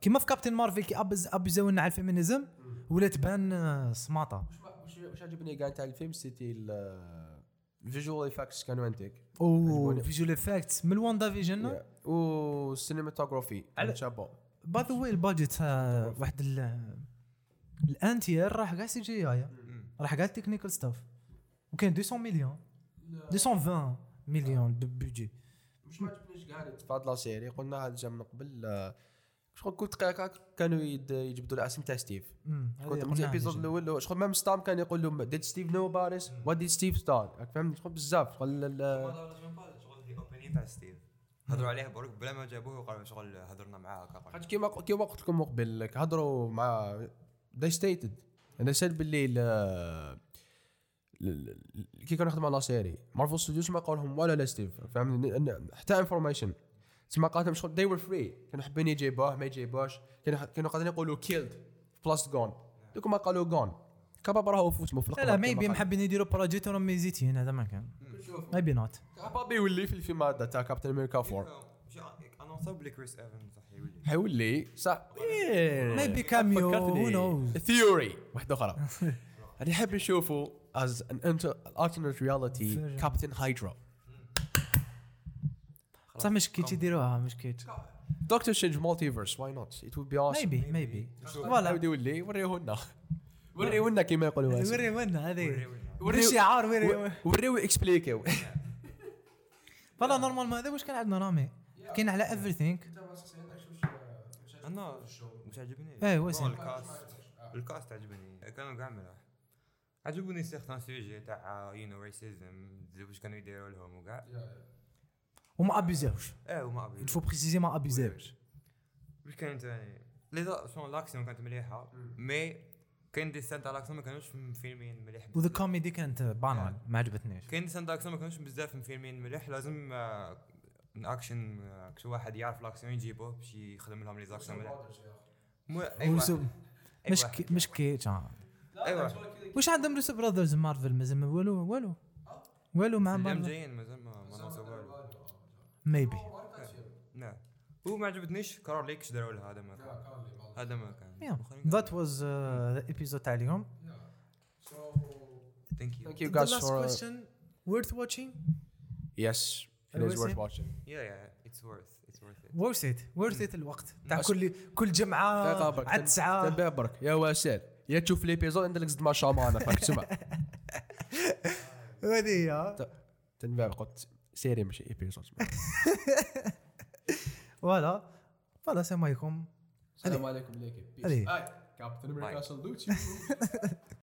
كيما في كابتن مارفل كي أبز- ابيزو لنا على ال féminisme ولا تبان آه، سماطة. واش واش عجبني كاع تاع الفيلم؟ c'était ال visual effects كانوا انتيك أو. visual effects من واندا فيجن وال cinematography على- شابو باي ذا واي البادجت آه، واحد ال- الانتير راح كاع سي جي اي راح كاع تكنيكال ستاف وكان 200 مليون. 220 مليون دو بودجي مش ما عجبنيش كاع في هاد لا سيري؟ قلنا هذا جا من قبل آه، شغل كنت قا- كانوا يد- يجبدوا الاسم تاع ستيف. كنت من الإبيزود الأول شغل ميم ستام كان يقول لهم ديد ستيف نو باريس وات ديد ستيف ستار فهمت شغل بزاف شغل ال- شغل هي اوبنين تاع ستيف. هضروا عليه برك بلا ما جابوه وقالوا شغل هضرنا معاه هكا. كيما كيما قلت لكم قبل لك هضروا مع they stated. أنا سيد باللي ل- ل- ل- كي كانوا يخدموا على لا سيري. مارفل ستوديوز ما قال لهم ولا لا ستيف فهمني حتى انفورميشن تسمى قالت لهم شغل. They were free. كانوا حابين يجيبوه ما يجيبوش كانوا كانوا قادرين يقولوا killed بلس جون دوك ما قالوا جون كباب راهو اسمه في لا لا ميبي قال. محبين يديروا project وراهم ميزيتين هذا ما كان. maybe not كباب يولي في الفيلم هذا تاع كابتن أمريكا 4 انونسا بلي كريس ايفنز صح يولي. حيولي. صح. maybe cameo who knows theory واحدة أخرى اللي نحب نشوفه as an inter- alternate reality. كابتن هايدرا صح مش كيتش يديروها مش كيتش دكتور سترينج مالتيفيرس why not it would be awesome. maybe maybe voilà voilà يولي وريهولنا وريهولنا كيما يقولوا هسه. وري ونا هذه وريو- شعار وري وريو اكسبليكيو فوالا نورمالمون هذا واش كان عندنا رامي كاين على everything? أنا مش عجبني واسم. بون الكاست الكاست عجبني كانوا كاع ملاح عجبوني سيغتان سوجي تاع يو نو ريسيزم واش كانوا يديروا لهم وكاع وما ابيزاوش إيه وما ابي الفو بريسيزي ما ابيزاوش واش كان ثاني les scènes d'action كانت مليحه mais كاين des scènes تاع l'action ما كانوش فيلمين مليح وذا كوميدي كانت banale ما عجبتنيش كاين des scènes تاع l'action ما كانوش بزاف من فيلمين مليح لازم من اكشن شي واحد يعرف l'action يجيبوه باش يخدم لهم les actions مليح مش. كي مش كيتش آه. اي واحد واش عندهم روس براذرز مارفل مازال ما والو والو والو مع مارفل جايين مازال ما ما نوصلوا والو ميبي لا هو ما عجبتنيش كارول ليك إيش داروا لها هذا ما كان. هذا ما كان. ذات واز ذا ايبيزود تاع اليوم. ثانك يو Thank you The guys last for question worth watching? Yes it is worth watching. يا يا اتس ورث اتس ورث worth it worth it الوقت. تاع بس- كل كل جمعة برك عاد ساعة. تنبه برك يا واسال يا تشوف ليبيزود عندك زد ما شامانه فاك تسمع هذه هي. تنبه قلت série ماشي épisode voilà voilà السلام عليكم السلام عليكم ليكي هذه. كابتن أمريكا salut